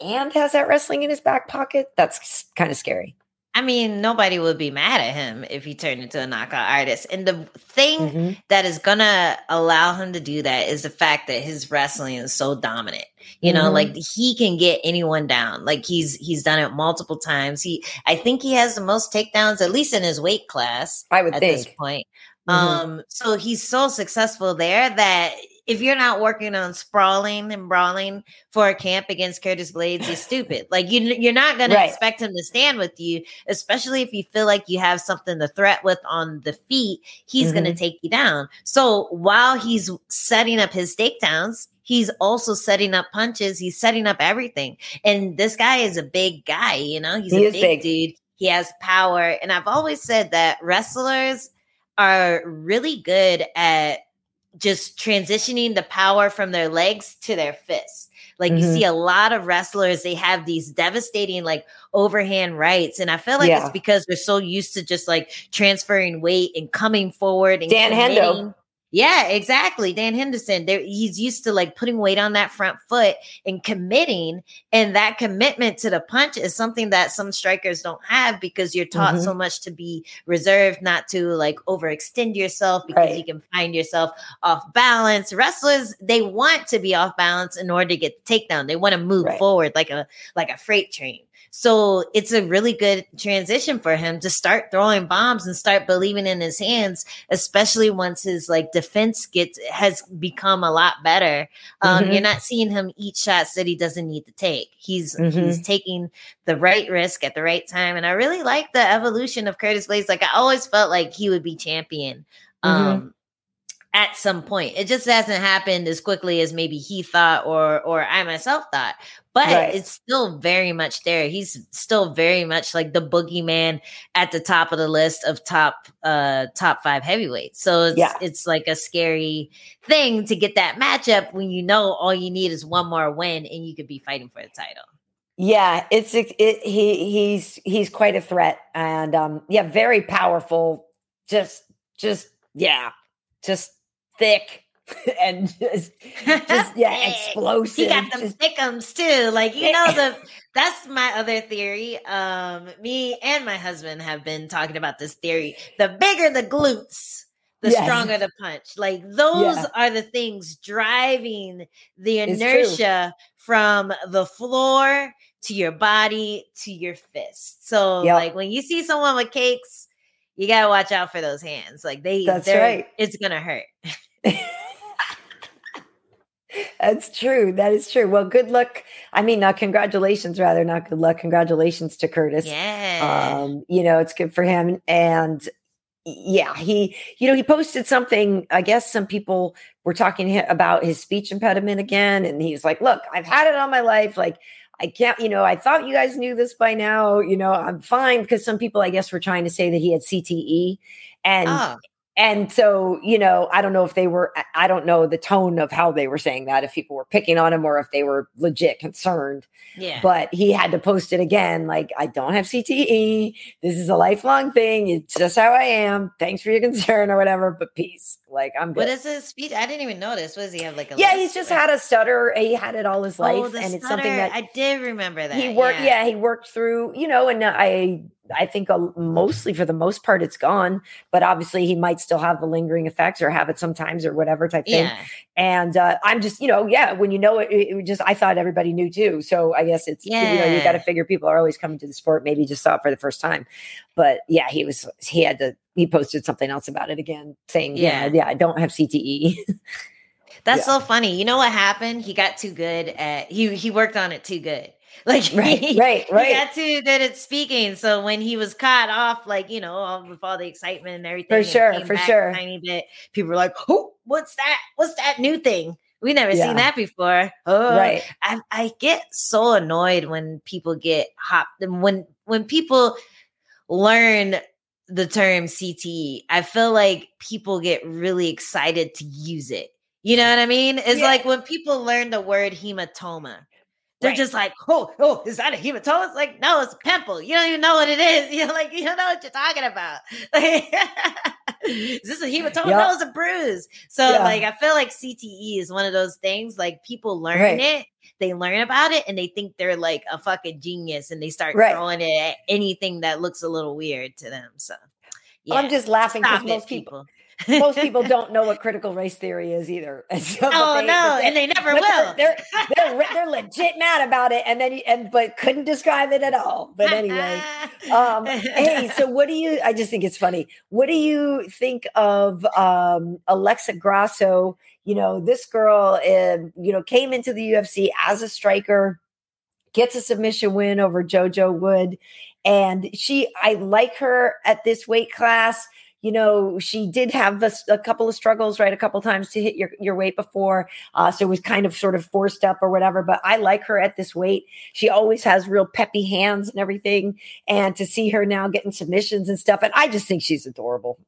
and has that wrestling in his back pocket, that's kind of scary. I mean, nobody would be mad at him if he turned into a knockout artist. And the thing Mhm. that is gonna allow him to do that is the fact that his wrestling is so dominant. You know, Mhm. like he can get anyone down. Like he's he's done it multiple times. He I think he has the most takedowns, at least in his weight class I would at think. this point. Mhm. Um, so he's so successful there that if you're not working on sprawling and brawling for a camp against Curtis Blaydes, you're stupid. Like you, you're not going Right. to expect him to stand with you, especially if you feel like you have something to threat with on the feet. He's going Mm-hmm. to take you down. So while he's setting up his takedowns, he's also setting up punches. He's setting up everything. And this guy is a big guy. You know, he's He a big, big. dude. He has power, and I've always said that wrestlers are really good at just transitioning the power from their legs to their fists. Like you Mhm. see a lot of wrestlers, they have these devastating like overhand rights. And I feel like Yeah. it's because they're so used to just like transferring weight and coming forward and Dan Hendo. Yeah, exactly. Dan Henderson. There he's used to like putting weight on that front foot and committing. And that commitment to the punch is something that some strikers don't have because you're taught Mhm. so much to be reserved, not to like overextend yourself because Right. you can find yourself off balance. Wrestlers, they want to be off balance in order to get the takedown. They want to move Right. forward like a like a freight train. So it's a really good transition for him to start throwing bombs and start believing in his hands, especially once his like defense gets has become a lot better. Um, Mhm. You're not seeing him eat shots that he doesn't need to take. He's Mhm. he's taking the right risk at the right time, and I really like the evolution of Curtis Blaydes. Like I always felt like he would be champion. Um, at some point. It just hasn't happened as quickly as maybe he thought or or I myself thought. But Right. it's still very much there. He's still very much like the boogeyman at the top of the list of top uh top five heavyweights. So it's Yeah. it's like a scary thing to get that matchup when you know all you need is one more win and you could be fighting for the title. Yeah, it's it, it he he's he's quite a threat and um yeah, very powerful. Just just yeah, just thick and just, just yeah, explosive. He got them just- thickums too. Like you know the that's my other theory. Um, me and my husband have been talking about this theory. The bigger the glutes, the Yes. stronger the punch. Like those Yeah. are the things driving the inertia from the floor to your body to your fist. So Yep. like when you see someone with cakes, you gotta watch out for those hands. Like they, That's right. It's gonna hurt. That's true. That is true. Well, good luck. I mean, not congratulations, rather, not good luck. Congratulations to Curtis. Yeah. Um, you know, it's good for him. And yeah, he, you know, he posted something. I guess some people were talking about his speech impediment again. And he's like, look, I've had it all my life. Like, I can't, you know, I thought you guys knew this by now. You know, I'm fine because some people, I guess, were trying to say that he had CTE. And oh. And so, you know, I don't know if they were, I- don't know the tone of how they were saying that, if people were picking on him or if they were legit concerned. Yeah. But he had to post it again like, I don't have CTE. This is a lifelong thing. It's just how I am. Thanks for your concern or whatever, but peace. Like, I'm What good. is his speech? I didn't even notice. What does he have like a Yeah, he's just had a stutter. He had it all his oh, life. Oh, and it's something that I did remember that. he worked yeah. he worked through you know and i i think uh, mostly for the most part it's gone but obviously he might still have the lingering effects or have it sometimes or whatever type thing Yeah. and uh, i'm just you know yeah when you know it, it just i thought everybody knew too so i guess it's you know you got to figure people are always coming to the sport maybe just saw it for the first time but yeah he was he had to he posted something else about it again saying yeah Yeah. yeah i don't have cte That's Yeah. so funny. You know what happened? He got too good at he he worked on it too good. Like right, he, right, right. He got too good at speaking. So when he was caught off, like you know, all, with all the excitement and everything, for sure, for sure. tiny bit, people were like, "Oh, what's that? What's that new thing? We never Yeah. seen that before." Oh, Right. I, I get so annoyed when people get hopped when when people learn the term CTE. I feel like people get really excited to use it. You know what I mean? It's Yeah. like when people learn the word hematoma. They're Right. just like, oh, oh, is that a hematoma? It's like, no, it's a pimple. You don't even know what it is. You're like, you don't know what you're talking about. is this a hematoma? Yep. No, it's a bruise. So, Yeah. like, I feel like CTE is one of those things. Like, people learn Right. it, they learn about it, and they think they're like a fucking genius, and they start Right. throwing it at anything that looks a little weird to them. So, yeah, I'm just laughing because most people, people. Most people don't know what critical race theory is either. And so, Oh they, no, they, and they never will. They're, they're they're they're legit mad about it, and then you- and but couldn't describe it at all. But anyway, um, hey, so what do you? I just think it's funny. What do you think of um, Alexa Grasso? You know, this girl, uh, you know, came into the UFC as a striker, gets a submission win over JoJo Wood, and she, I like her at this weight class. You know, she did have a couple of struggles, right? A couple times to hit your, your weight before. Uh, so it was kind of sort of forced up or whatever. But I like her at this weight. She always has real peppy hands and everything. And to see her now getting submissions and stuff, and I just think she's adorable.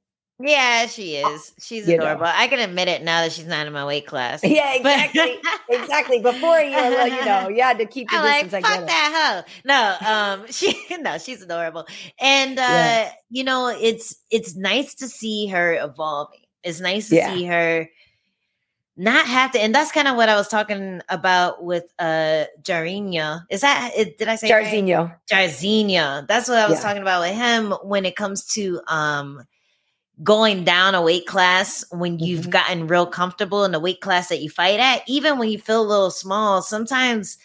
Yeah, she is. She's You know. adorable. I can admit it now that she's not in my weight class. Yeah, exactly. exactly. Before you, were, you know, you had to keep your I'm like, distance. I fuck that hoe. No, um, she no, she's adorable, and uh, Yeah. you know, it's it's nice to see her evolving. It's nice to Yeah. see her not have to, and that's kind of what I was talking about with uh Jarinho. Is that it, did I say it right? Jairzinho. Jairzinho. That's what I was Yeah. talking about with him when it comes to um going down a weight class when you've Mhm. gotten real comfortable in the weight class that you fight at, even when you feel a little small, sometimes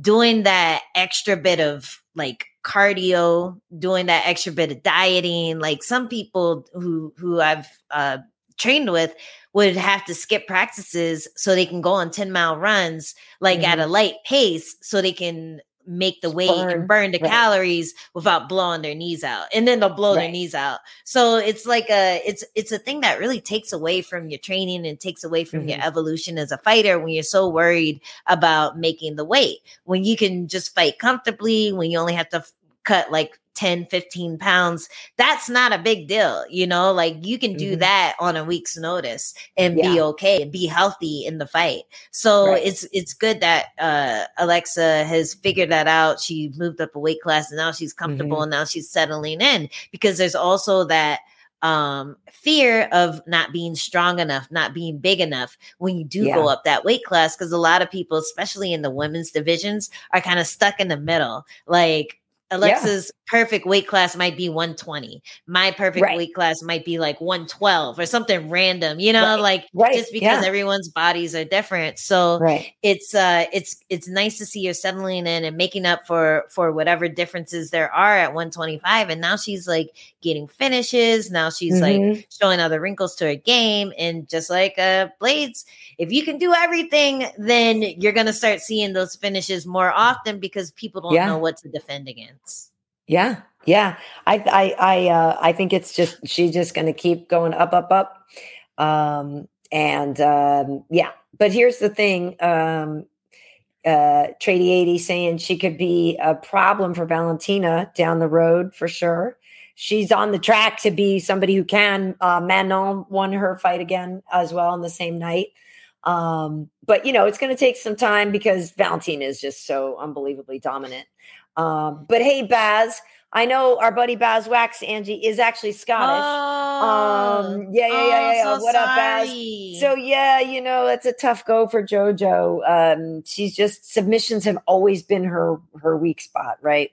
doing that extra bit of like cardio, doing that extra bit of dieting, like some people who who I've uh trained with would have to skip practices so they can go on 10 mile runs like at a light pace so they can make the weight Burn, and burn the right. calories without blowing their knees out and then they'll blow their knees out so it's like a it's it's a thing that really takes away from your training and takes away from your Mhm. evolution as a fighter when you're so worried about making the weight when you can just fight comfortably when you only have to f- cut like 10 15 pounds that's not a big deal you know like you can do Mhm. that on a week's notice and be okay and be healthy in the fight so Right. it's it's good that uh alexa has figured that out she moved up a weight class and now she's comfortable Mm-hmm. and now she's settling in because there's also that um fear of not being strong enough not being big enough when you do go up that weight class because a lot of people especially in the women's divisions are kind of stuck in the middle like Alexa's perfect weight class might be 120. My perfect Right. weight class might be like 112 or something random, you know, Right. like Right. just because Yeah. everyone's bodies are different. So it's uh it's it's nice to see her settling in and making up for for whatever differences there are at 125 and now she's like getting finishes now she's like Mhm. showing other wrinkles to her game and just like uh Blaydes if you can do everything then you're gonna start seeing those finishes more often because people don't Yeah. know what to defend against Yeah, yeah. I I I uh, I think it's just she's just going to keep going up, up, up. Um, and um, yeah, but here's the thing. Um, uh, Trady eighty saying she could be a problem for Valentina down the road for sure. She's on the track to be somebody who can. Uh, Manon won her fight again as well on the same night. Um, but you know, it's going to take some time because Valentina is just so unbelievably dominant. Um, but hey, Baz, I know our buddy Baz Wax, Angie, is actually Scottish. um, yeah, yeah, yeah, yeah. yeah. Oh, so what up, Baz? So yeah, you know, it's a tough go for JoJo. Um, she's just submissions have always been her her weak spot, right?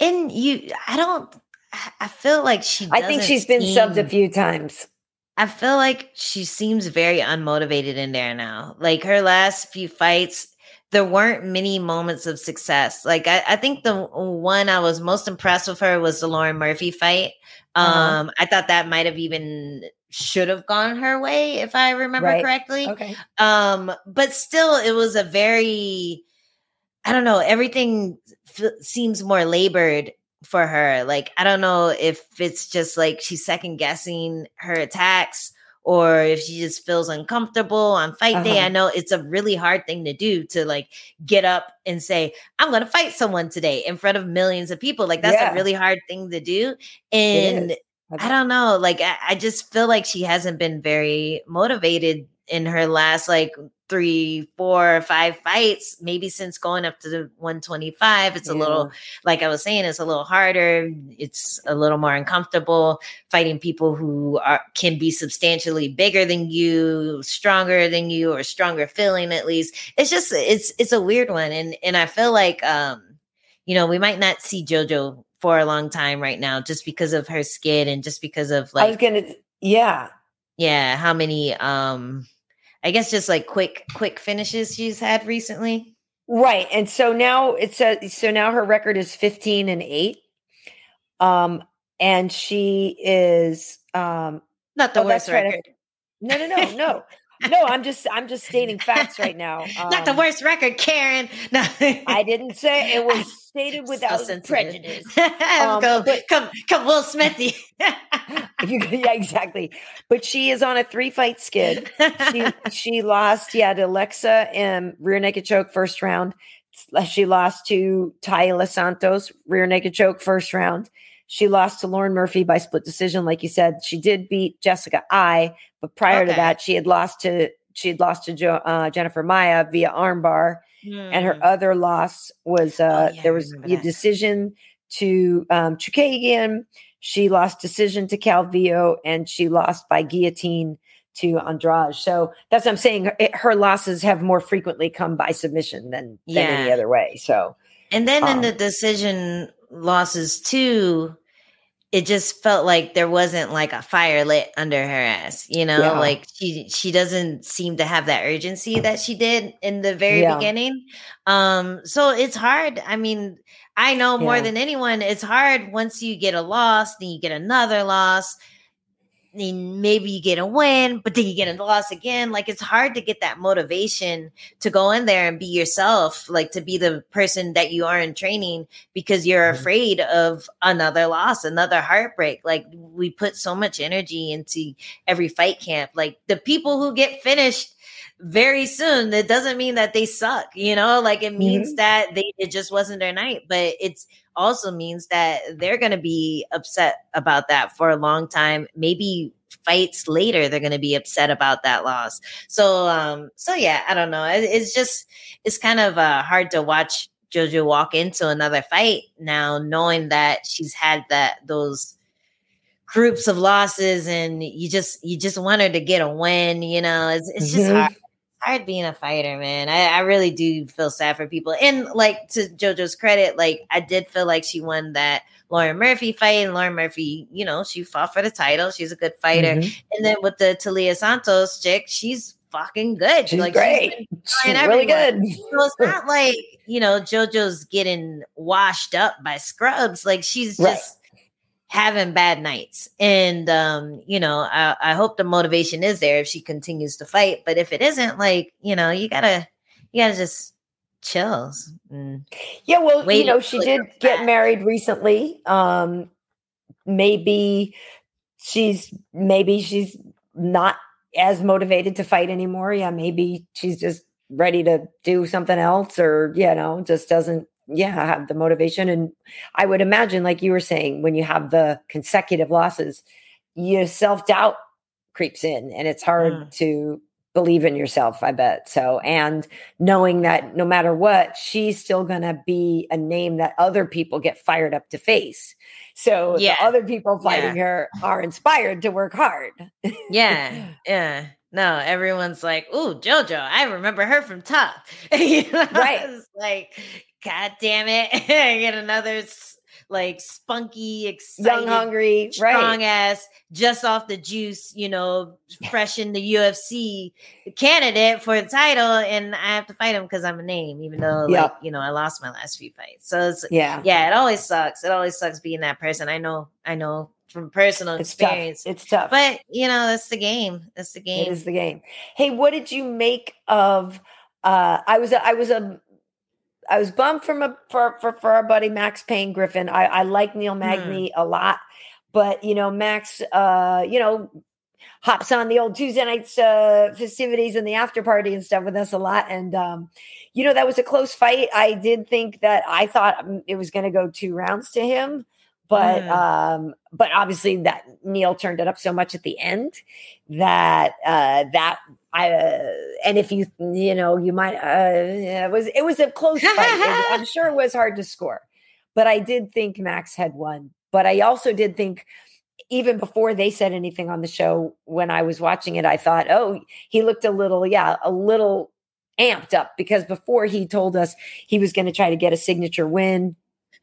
and you i don't I- i feel like she I think she's been subbed a few times. I feel like she seems very unmotivated in there now. Like her last few fights, there weren't many moments of success. Like I, I think the one I was most impressed with her was the Lauren Murphy fight. Uh-huh. Um, I thought that might have even should have gone her way if I remember Right. correctly. Okay. Um, but still, it was a very I don't know, everything f- seems more labored for her. Like, I don't know if it's just like she's second guessing her attacks or if she just feels uncomfortable on fight uh-huh. day. I know it's a really hard thing to do to like get up and say, I'm going to fight someone today in front of millions of people. Like, that's yeah. a really hard thing to do. And I don't know. Like, I, I just feel like she hasn't been very motivated in her last like three, four, five fights, maybe since going up to the 125. It's yeah. a little, like I was saying, it's a little harder. It's a little more uncomfortable fighting people who are can be substantially bigger than you, stronger than you, or stronger feeling at least. It's just it's it's a weird one. And and I feel like um, you know, we might not see JoJo for a long time right now just because of her skin and just because of like I was gonna yeah. Yeah, how many um I guess just like quick quick finishes she's had recently. Right. And so now it's a so now her record is 15 and 8. Um and she is um not the oh, worst record. Right. No, no, no, no no, I'm just I'm just stating facts right now. Um, Not the um, worst record, Karen. No, I didn't say it was stated without so prejudice. Um, Go, but, come, come, Will Smithy. yeah, exactly. But she is on a three fight skid. She she lost, yeah, to Alexa in rear naked choke first round. She lost to Taila Santos rear naked choke first round. She lost to Lauren Murphy by split decision, like you said. She did beat Jessica Eye, but prior okay. to that, she had lost to she had lost to jo- uh, Jennifer Maia via armbar, mm. and her hmm. other loss was uh, oh, yeah, there was a decision to um, Chookagian. She lost decision to Calvillo, and she lost by guillotine to Andrade. So that's what I'm saying. Her, her losses have more frequently come by submission than, than yeah. any other way. So, and then um, in the decision losses too, it just felt like there wasn't like a fire lit under her ass, you know, yeah. like she she doesn't seem to have that urgency that she did in the very yeah. beginning. Um, so it's hard. I mean, I know more yeah. than anyone, it's hard once you get a loss, then you get another loss then maybe you get a win, but then you get a loss again. Like it's hard to get that motivation to go in there and be yourself, like to be the person that you are in training because you're mm-hmm. afraid of another loss, another heartbreak. Like we put so much energy into every fight camp. Like the people who get finished very soon that doesn't mean that they suck you know? Like it means mm-hmm. that they it just wasn't their night but it's also means that they're going to be upset about that for a long time. Maybe fights later they're going to be upset about that loss. So um so yeah i don't know. It, it's just it's kind of uh, hard to watch jojo walk into another fight now knowing that she's had that those groups of losses and you just you just want her to get a win you know? It's, it's just mm-hmm. hard hard being a fighter, man. I, I, really do feel sad for people. And like to JoJo's credit, like I did feel like she won that Lauren Murphy fight, and Lauren Murphy, you know, she fought for the title. She's a good fighter. Mm-hmm. And then with the Talia Santos chick, she's fucking good. She's like great. She's, she's really good. So it's not like you know JoJo's getting washed up by scrubs. Like she's just. Right having bad nights. And um, you know, I, I hope the motivation is there if she continues to fight. But if it isn't, like, you know, you gotta you gotta just chills. Yeah, well, you know, she did get back. married recently. Um, maybe she's maybe she's not as motivated to fight anymore. Yeah, maybe she's just ready to do something else or you know, just doesn't yeah I have the motivation and i would imagine like you were saying when you have the consecutive losses your self-doubt creeps in and it's hard mm. to believe in yourself i bet so and knowing that no matter what she's still going to be a name that other people get fired up to face so yeah. the other people fighting yeah. her are inspired to work hard yeah yeah no, everyone's like, "Ooh, JoJo, I remember her from TUF." you know? Right? like, God damn it. I get another like spunky, excited, young, hungry, strong right. ass, just off the juice, you know, fresh in the UFC candidate for the title, and I have to fight him because I'm a name, even though yep. like you know I lost my last few fights. So it's yeah, yeah, it always sucks. It always sucks being that person. I know, I know from personal it's experience. Tough. It's tough, but you know that's the game. That's the game. It is the game. Hey, what did you make of? uh I was a, I was a I was bummed from a for for, for our buddy Max Payne Griffin. I, I like Neil Magny a lot, but you know Max, uh, you know, hops on the old Tuesday nights uh, festivities and the after party and stuff with us a lot. And um, you know that was a close fight. I did think that I thought um, it was going to go two rounds to him but Mm. um but obviously that neil turned it up so much at the end that uh that i uh, and if you you know you might uh it was it was a close fight. It- i'm sure it was hard to score but i did think max had won but i also did think even before they said anything on the show when i was watching it i thought oh he looked a little yeah a little amped up because before he told us he was going to try to get a signature win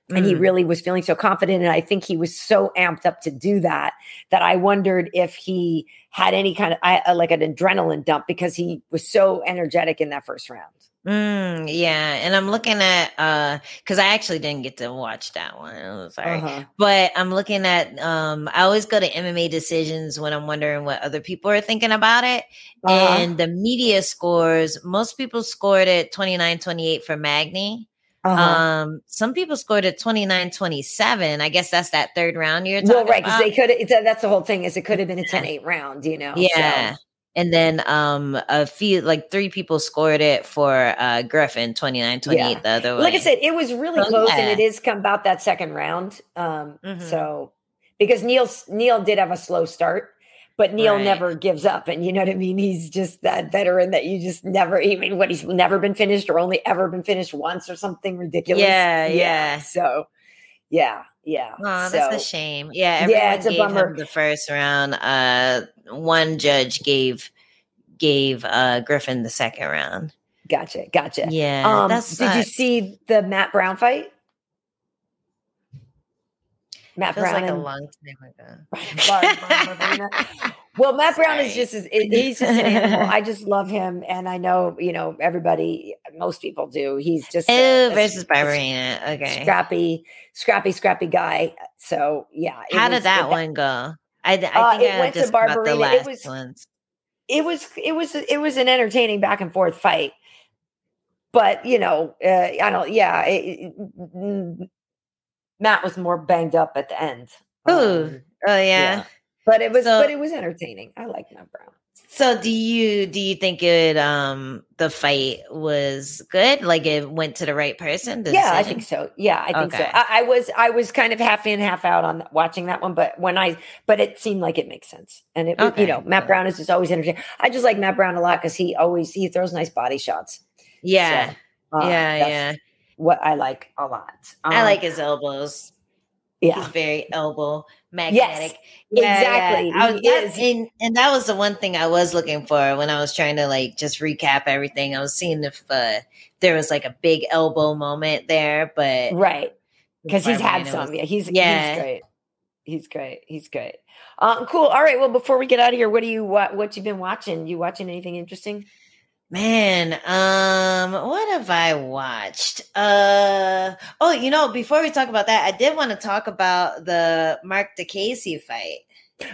and he Mm. really was feeling so confident and i think he was so amped up to do that that i wondered if he had any kind of I, uh, like an adrenaline dump because he was so energetic in that first round Mm, yeah, and I'm looking at uh because I actually didn't get to watch that one. I'm sorry. Uh-huh. But I'm looking at um I always go to MMA decisions when I'm wondering what other people are thinking about it. Uh-huh. And the media scores, most people scored it 29-28 for Magny. Uh-huh. Um some people scored it 29-27. I guess that's that third round you're talking well right because they could that's the whole thing is it could have been a 10-8 round you know Yeah. so. And then um a few like three people scored it for uh Griffin 29-28 Yeah. the other way. like i said it was really So, close and it is come about that second round um Mhm. so because neil neil did have a slow start but Neil Right. never gives up. And you know what I mean? He's just that veteran that you just never even what he's never been finished or only ever been finished once or something ridiculous. Yeah, yeah. So yeah, yeah. Oh, that's a shame. Yeah, Yeah, it's a bummer. the first round. Uh, one judge gave gave uh Griffin the second round. Gotcha, gotcha. Yeah, Um, that's did you see the Matt Brown fight? Matt feels Brown like a long time ago. Well, Matt Brown is just as- he's just an animal. I just love him, and I know you know everybody, most people do. He's just a- Oh, a versus s- Barberena. Okay. scrappy, scrappy, scrappy guy. So yeah, it How was- did that it- one go? I, Uh, I think it I went to just got the Barberena. It was- ones. It was it was it was an entertaining back and forth fight, but you know, uh, I don't. Yeah, it, it- Matt was more banged up at the end. Ooh, Um, oh yeah. but it was So- but it was entertaining. I like Matt Brown. So do you do you think it um the fight was good? Like it went to the right person? the yeah, I think so. Yeah, I think so. I, I was I was kind of half in, half out on watching that one, but when I but it seemed like it makes sense, and it Okay, you know Matt. Brown is just always entertaining. I just like Matt Brown a lot because he always he throws nice body shots. Yeah. So, uh, yeah, yeah. What I like a lot. I Um, like his elbows. Yeah. He's very elbow magnetic. exactly. I was, He that- is. and, and that was the one thing I was looking for when I was trying to like just recap everything. I was seeing if uh, there was like a big elbow moment there, but right because he's had some. was- yeah, he's Yeah. he's great. He's great. He's great. Um, cool. All right. Well, before we get out of here, what do you what what you've been watching? You watching anything interesting? Man, um, what have I watched? Uh oh, you know, before we talk about that, I did want to talk about the Marc Diakiese fight.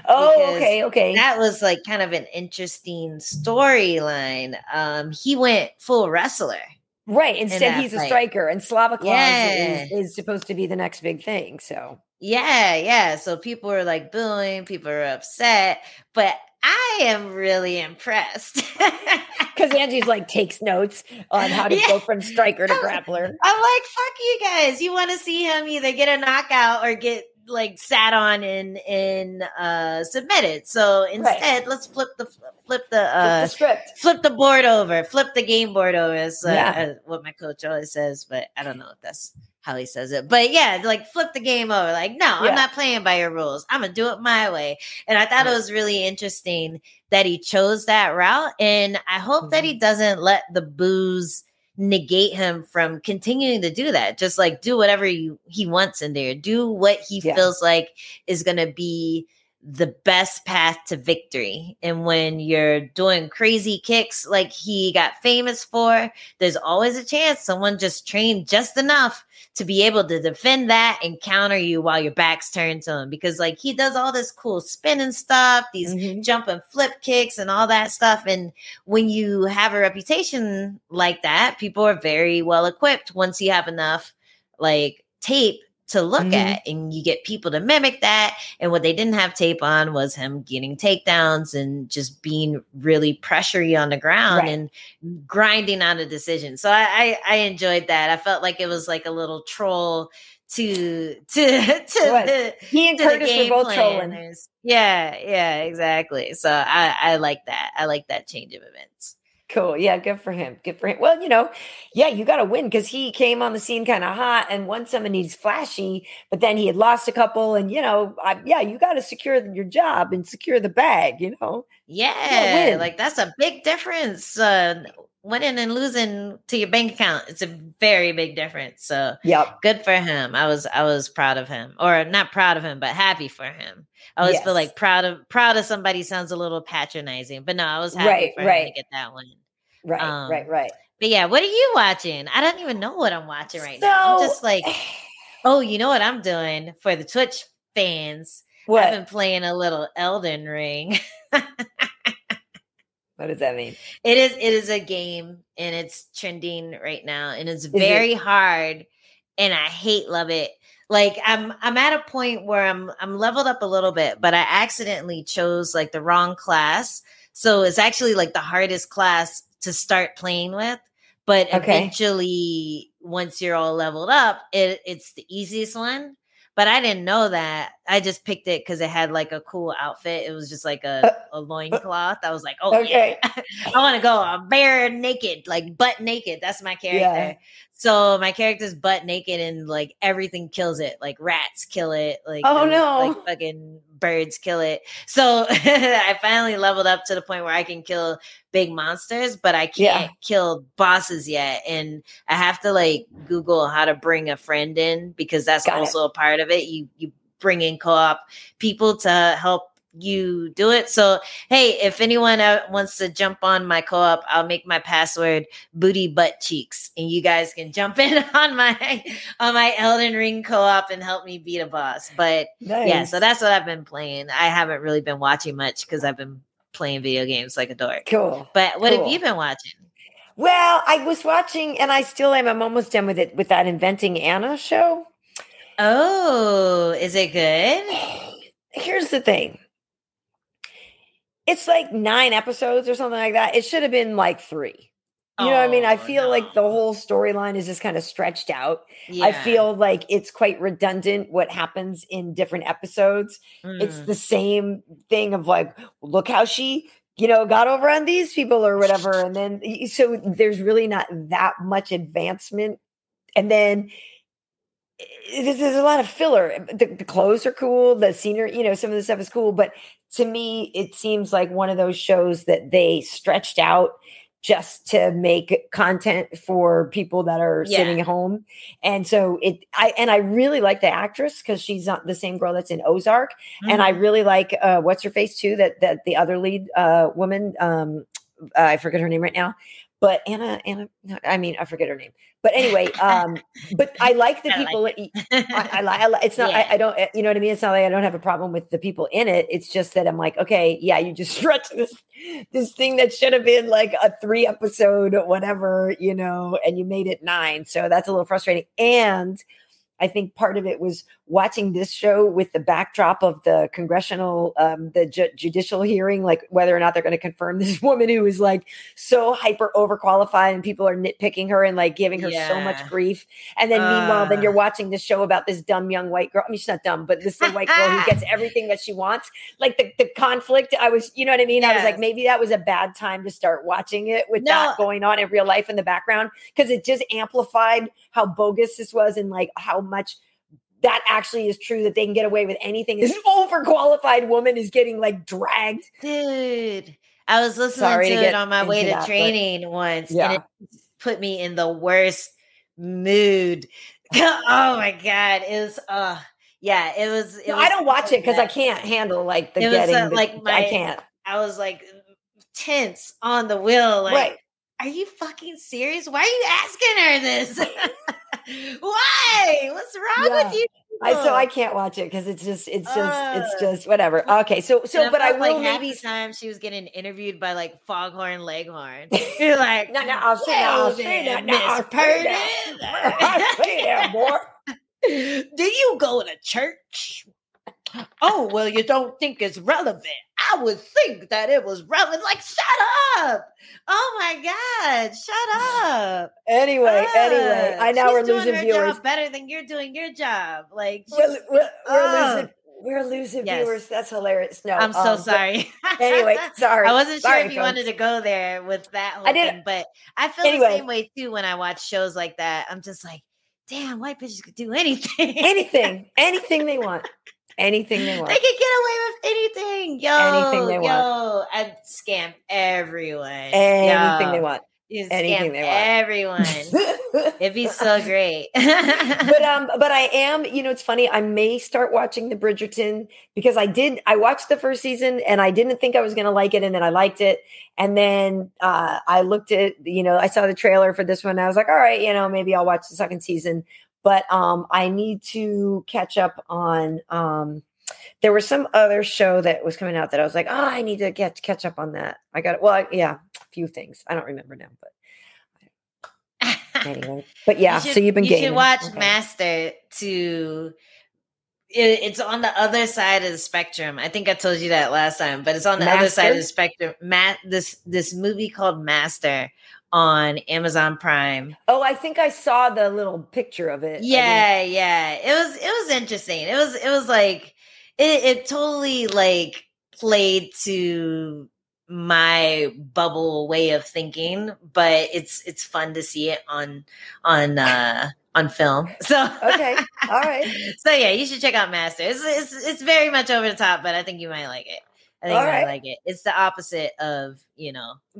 Oh, okay, okay. That was like kind of an interesting storyline. Um, he went full wrestler. Right. Instead, that he's a striker, and Slava Claus Yeah. is, is supposed to be the next big thing. So, Yeah, yeah. So people were like booing, people are upset, but I am really impressed. because Angie's like takes notes on how to Yeah. go from striker to grappler. I'm like, fuck you guys. You want to see him either get a knockout or get like sat on and and uh submitted. So instead, let's flip the flip the Flip uh the script. flip the board over, flip the game board over. Is uh, Yeah. uh, what my coach always says, but I don't know if that's how he says it. But yeah, like flip the game over. Like, no, Yeah. I'm not playing by your rules. I'm gonna do it my way. And I thought Right. it was really interesting that he chose that route. And I hope that Mm-hmm. he doesn't let the booze negate him from continuing to do that. Just like do whatever you, he wants in there. Do what he Yeah. feels like is gonna be the best path to victory. And when you're doing crazy kicks like he got famous for, there's always a chance someone just trained just enough to be able to defend that and counter you while your back's turned to him. Because like he does all this cool spinning stuff, these mm-hmm. jump and flip kicks and all that stuff. And when you have a reputation like that, people are very well equipped once you have enough like tape to look mm-hmm. at and you get people to mimic that and what they didn't have tape on was him getting takedowns and just being really pressury on the ground right. and grinding out a decision. So I, I, I enjoyed that. I felt like it was like a little troll to to to the, he and curtis were both trolling. yeah yeah exactly. So i i like that. I like that change of events Cool. Yeah, good for him. Good for him. Well, you know, yeah, you got to win because he came on the scene kind of hot and won some and he's flashy, but then he had lost a couple. And, you know, I, yeah, you got to secure your job and secure the bag, you know? Yeah. Like that's a big difference. Uh, winning and losing to your bank account it's a very big difference. So yeah good for him. I was i was proud of him or not proud of him but happy for him. I always yes. feel like proud of proud of somebody sounds a little patronizing but no i was happy right, for right. him to get that one right um, right right. but yeah what are you watching? I don't even know what i'm watching right so, now. I'm just like oh you know what i'm doing for the twitch fans? What? i've been playing a little elden ring What does that mean? It is it is a game and it's trending right now and it's is very it? hard and I hate love it. Like I'm I'm at a point where I'm I'm leveled up a little bit, but I accidentally chose like the wrong class. So it's actually like the hardest class to start playing with. But okay. eventually once you're all leveled up, it, it's the easiest one but I didn't know that. I just picked it because it had like a cool outfit. It was just like a, uh, a loincloth. I was like, oh okay. yeah, I want to go I'm bare naked, like butt naked. That's my character. Yeah. So my character's butt naked and like everything kills it. Like rats kill it. Like oh no, like fucking birds kill it. So I finally leveled up to the point where I can kill big monsters, but I can't yeah. kill bosses yet. And I have to like Google how to bring a friend in because that's Got also it. a part of it. You you bring in co-op people to help you do it. So, hey, if anyone wants to jump on my co-op, I'll make my password booty butt cheeks, and you guys can jump in on my on my Elden Ring co-op and help me beat a boss. But nice. yeah, so that's what I've been playing. I haven't really been watching much because I've been playing video games like a dork. Cool. But what cool. have you been watching? Well, I was watching, and I still am. I'm almost done with it with that Inventing Anna show. Oh, is it good? Here's the thing it's like nine episodes or something like that. It should have been like three. You know what I mean? I oh, feel no. like the whole storyline is just kind of stretched out. Yeah. I feel like it's quite redundant what happens in different episodes. Mm. It's the same thing of like, look how she, you know, got over on these people or whatever. And then, so there's really not that much advancement. And then there's, there's a lot of filler. The, the, clothes are cool. The scenery, you know, some of the stuff is cool. But to me, it seems like one of those shows that they stretched out just to make content for people that are yeah. sitting at home. And so it I and I really like the actress because she's not the same girl that's in Ozark. Mm-hmm. And I mm-hmm. really like uh what's her face too, that that the other lead uh woman, um I forget her name right now, but Anna, Anna, I mean, I forget her name. But anyway, um, but I like the people. I like I, I, I, it's not. Yeah. I, I, don't. You know what I mean? It's not like I don't have a problem with the people in it. It's just that I'm like, okay, yeah, you just stretch this this thing that should have been like a three episode, whatever, you know, and you made it nine. So that's a little frustrating. And I think part of it was watching this show with the backdrop of the congressional, um, the ju- judicial hearing, like whether or not they're going to confirm this woman who is like so hyper overqualified and people are nitpicking her and like giving her yeah. so much grief. And then uh. meanwhile, then you're watching this show about this dumb young white girl. I mean, she's not dumb, but this white girl who gets everything that she wants. Like the, the conflict, I was, you know what I mean? Yes. I was like, maybe that was a bad time to start watching it with no. that going on in real life in the background because it just amplified how bogus this was and like how much that actually is true that they can get away with anything. This overqualified woman is getting like dragged. Dude, I was listening Sorry to, to it on my way to that, training but, once yeah. and it put me in the worst mood. oh my God. It was, uh, yeah, it was. It No, was I don't watch it because I can't handle like the It was, getting. uh, the- like, my- I can't. I was like tense on the wheel. Like, right. Are you fucking serious? Why are you asking her this? Why? What's wrong Yeah. with you? I so I can't watch it because it's just it's just it's just whatever. Okay, so so but I will like half maybe the time she was getting interviewed by like Foghorn Leghorn. You're like, No, no, I'll say that, I'll say that, no, I'll. I say that, boy. Do you go to church? Oh, well, you don't think it's relevant. I would think that it was relevant. Like, shut up. Oh my God, shut up. Anyway, anyway, Ah, I know we're losing viewers. job better than you're doing your job. Like, We're, we're, we're losing we're losing Yes. viewers. That's hilarious. No, I'm so um, but sorry. Anyway, sorry. I wasn't Sorry, sure if you folks. wanted to go there with that whole I did- thing, but I feel Anyway. the same way too when I watch shows like that. I'm just like, damn, white bitches could do anything. anything, anything they want, anything they want. they can get away with anything. Yo, Anything they yo, want. I'd scam everyone. Anything Yo, they want. you anything scam they want. Everyone. It'd be so great. but um but i am you know it's funny i may start watching the bridgerton because i did i watched the first season and i didn't think i was going to like it and then i liked it and then uh i looked at you know i saw the trailer for this one and i was like all right you know maybe i'll watch the second season but um i need to catch up on um there was some other show that was coming out that i was like oh i need to get catch up on that i got it well I- yeah a few things i don't remember now but anyway but yeah should- so you've been you should watch Okay. Master to. it- it's on the other side of the spectrum. I think I told you that last time, but it's on the other side of the spectrum. Matt, this this movie called Master on Amazon Prime. Oh, I think I saw the little picture of it. Yeah, yeah. It was it was interesting. It was it was like it, it totally like played to my bubble way of thinking, but it's it's fun to see it on on uh on film. So Okay. All right. so yeah, you should check out Master. It's, it's it's very much over the top, but I think you might like it. I think All you might right. like it. It's the opposite of you know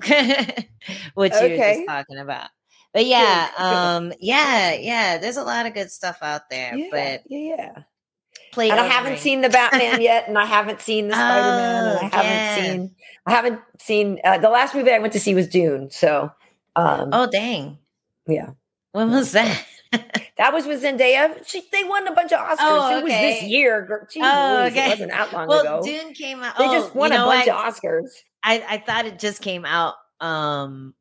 what you were just talking about. But yeah, good. um, yeah, yeah. There's a lot of good stuff out there, Yeah. but yeah. Yeah. play. And I haven't seen the Batman yet, and I haven't seen the Spider Man, and I Oh, haven't yeah. seen. I haven't seen uh, the last movie I went to see was Dune. So, um, Oh dang! yeah, When was that? That was with Zendaya. She, they won a bunch of Oscars. Oh, It was this year. Jeez Oh, Louise, okay. It wasn't that long well, ago. Dune came out. they oh, just won you a bunch what? of Oscars. I I thought it just came out um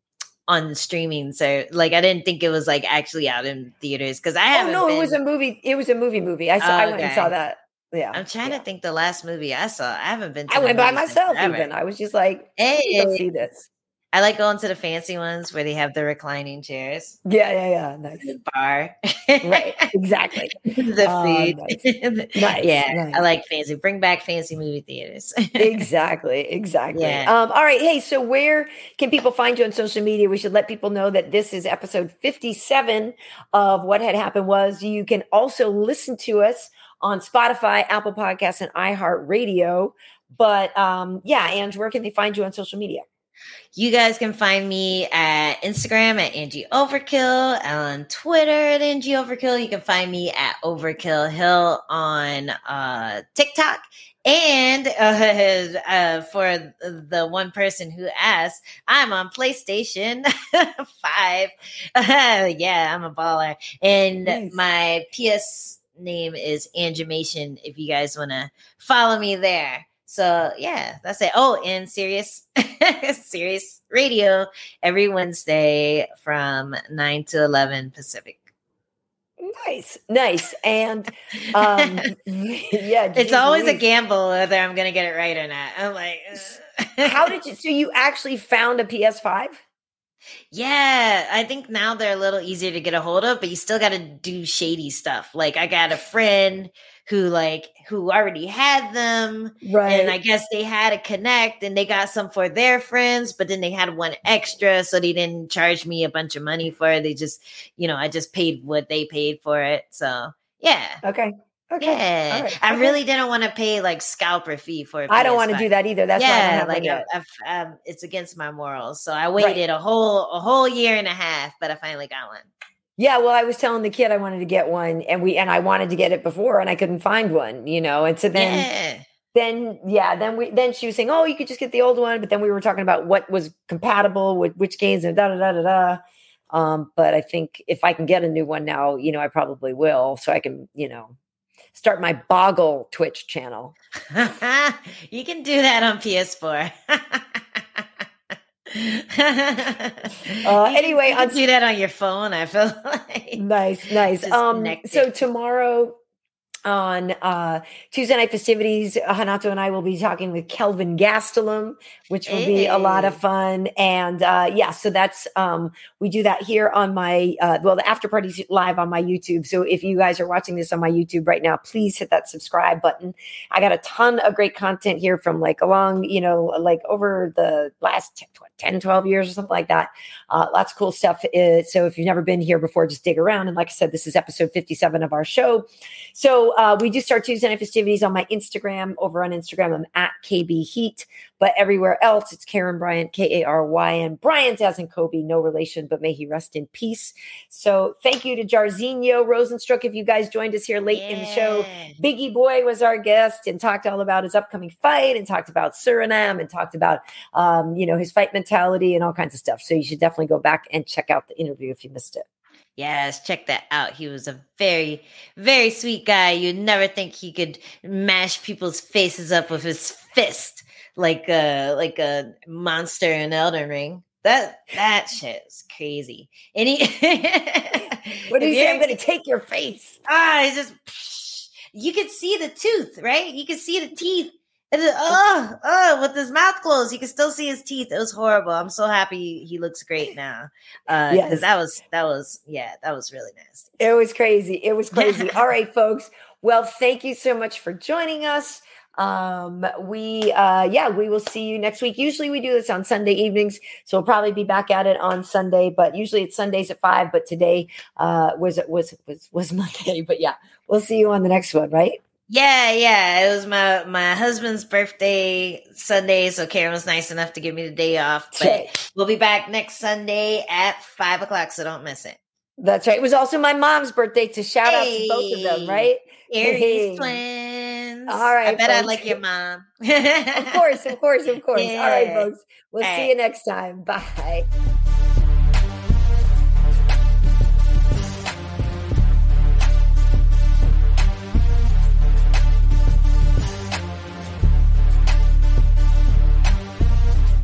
on streaming, so like I didn't think it was like actually out in theaters because I Oh haven't. no, it was a movie. It was a movie. Movie. I saw. I went and saw that. Yeah. I'm trying yeah. to think the last movie I saw. I haven't been. To I went by myself. Even I was just like, "Let me go see this. I like going to the fancy ones where they have the reclining chairs, Yeah, yeah, yeah. Nice. the bar, Right. Exactly. the Oh, food. Nice, yeah, nice. I like fancy. Bring back fancy movie theaters. exactly. Exactly. Yeah. Um, all right. Hey, so where can people find you on social media? We should let people know that this is episode 57 of What Had Happened Was. You can also listen to us on Spotify, Apple Podcasts, and iHeartRadio. But um, yeah, Ange, where can they find you on social media? You guys can find me at Instagram at Angie Overkill, on Twitter at Angie Overkill. You can find me at Overkill Hill on uh, TikTok. And uh, uh, for the one person who asked, I'm on PlayStation 5. yeah, I'm a baller. And Nice. my PS name is Angemation if you guys want to follow me there. So yeah, that's it. Oh, and Serious Serious Radio every Wednesday from 9 to 11 Pacific. Nice. Nice. And um, yeah, It's always a gamble whether I'm going to get it right or not. I'm like. How did you? So you actually found a PS5? Yeah, I think now they're a little easier to get a hold of, but you still got to do shady stuff. Like I got a friend who like who already had them Right. and I guess they had to connect and they got some for their friends, but then they had one extra, so they didn't charge me a bunch of money for it. They just, you know, I just paid what they paid for it. So yeah. okay. Okay. Yeah. All right. I Okay. really didn't want to pay like scalper fee for it. I don't want to do that either. That's why I yeah, like. I've, I've, um, it's against my morals. So I waited a whole a whole year and a half, but I finally got one. Yeah, well, I was telling the kid I wanted to get one, and we and I wanted to get it before, and I couldn't find one, you know. And so then, yeah. then yeah, then we then she was saying, "Oh, you could just get the old one," but then we were talking about what was compatible with which games and da da da da da. Um, but I think if I can get a new one now, you know, I probably will, so I can, you know, start my Boggle Twitch channel. you can do that on PS4. uh, anyway, can do that on your phone. I feel like nice, nice. Um, so tomorrow on uh, Tuesday night festivities, Hanato and I will be talking with Kelvin Gastelum, which will hey. be a lot of fun. And uh, yeah, so that's um, we do that here on my uh, well, the after party's live on my YouTube. So if you guys are watching this on my YouTube right now, please hit that subscribe button. I got a ton of great content here from like along, you know, like over the last 10, 12 years or something like that. Uh, lots of cool stuff. Uh, so if you've never been here before, just dig around. And like I said, this is episode 57 of our show. So uh, we do start Tuesday night festivities on my Instagram. Over on Instagram, I'm at KB Heat. But everywhere else, it's Karyn Bryant, K A R Y N. Bryant as in Kobe, no relation, but may he rest in peace. So thank you to Jairzinho Rozenstruik. if you guys joined us here late yeah. in the show. Biggie Boy was our guest and talked all about his upcoming fight and talked about Suriname and talked about, um, you know, his fight mentality and all kinds of stuff. So you should definitely go back and check out the interview if you missed it. Yes, check that out. He was a very, very sweet guy. You'd never think he could mash people's faces up with his fist like a like a monster in Elden Ring. That that shit is crazy. And he What do you say? I'm gonna take your face. Ah, he's just you can see the tooth, right? You can see the teeth. And oh, oh, with his mouth closed, you can still see his teeth. It was horrible. I'm so happy he looks great now. Uh yes. that was that was yeah, that was really nasty. It was crazy. It was crazy. All right, folks. Well, thank you so much for joining us. Um, we, uh, yeah, we will see you next week. Usually we do this on Sunday evenings, so we'll probably be back at it on Sunday, but usually it's Sundays at five, but today, uh, was, was, was, was Monday, but yeah, we'll see you on the next one, right? Yeah, yeah. It was my my husband's birthday Sunday, so Karyn was nice enough to give me the day off. But we'll be back next Sunday at five o'clock, so don't miss it. That's right. It was also my mom's birthday to shout hey. out to both of them, right? Aries hey. twins. All right. I bet folks. I like your mom. of course, of course, of course. Yeah. All right, folks. We'll All see right. you next time. Bye.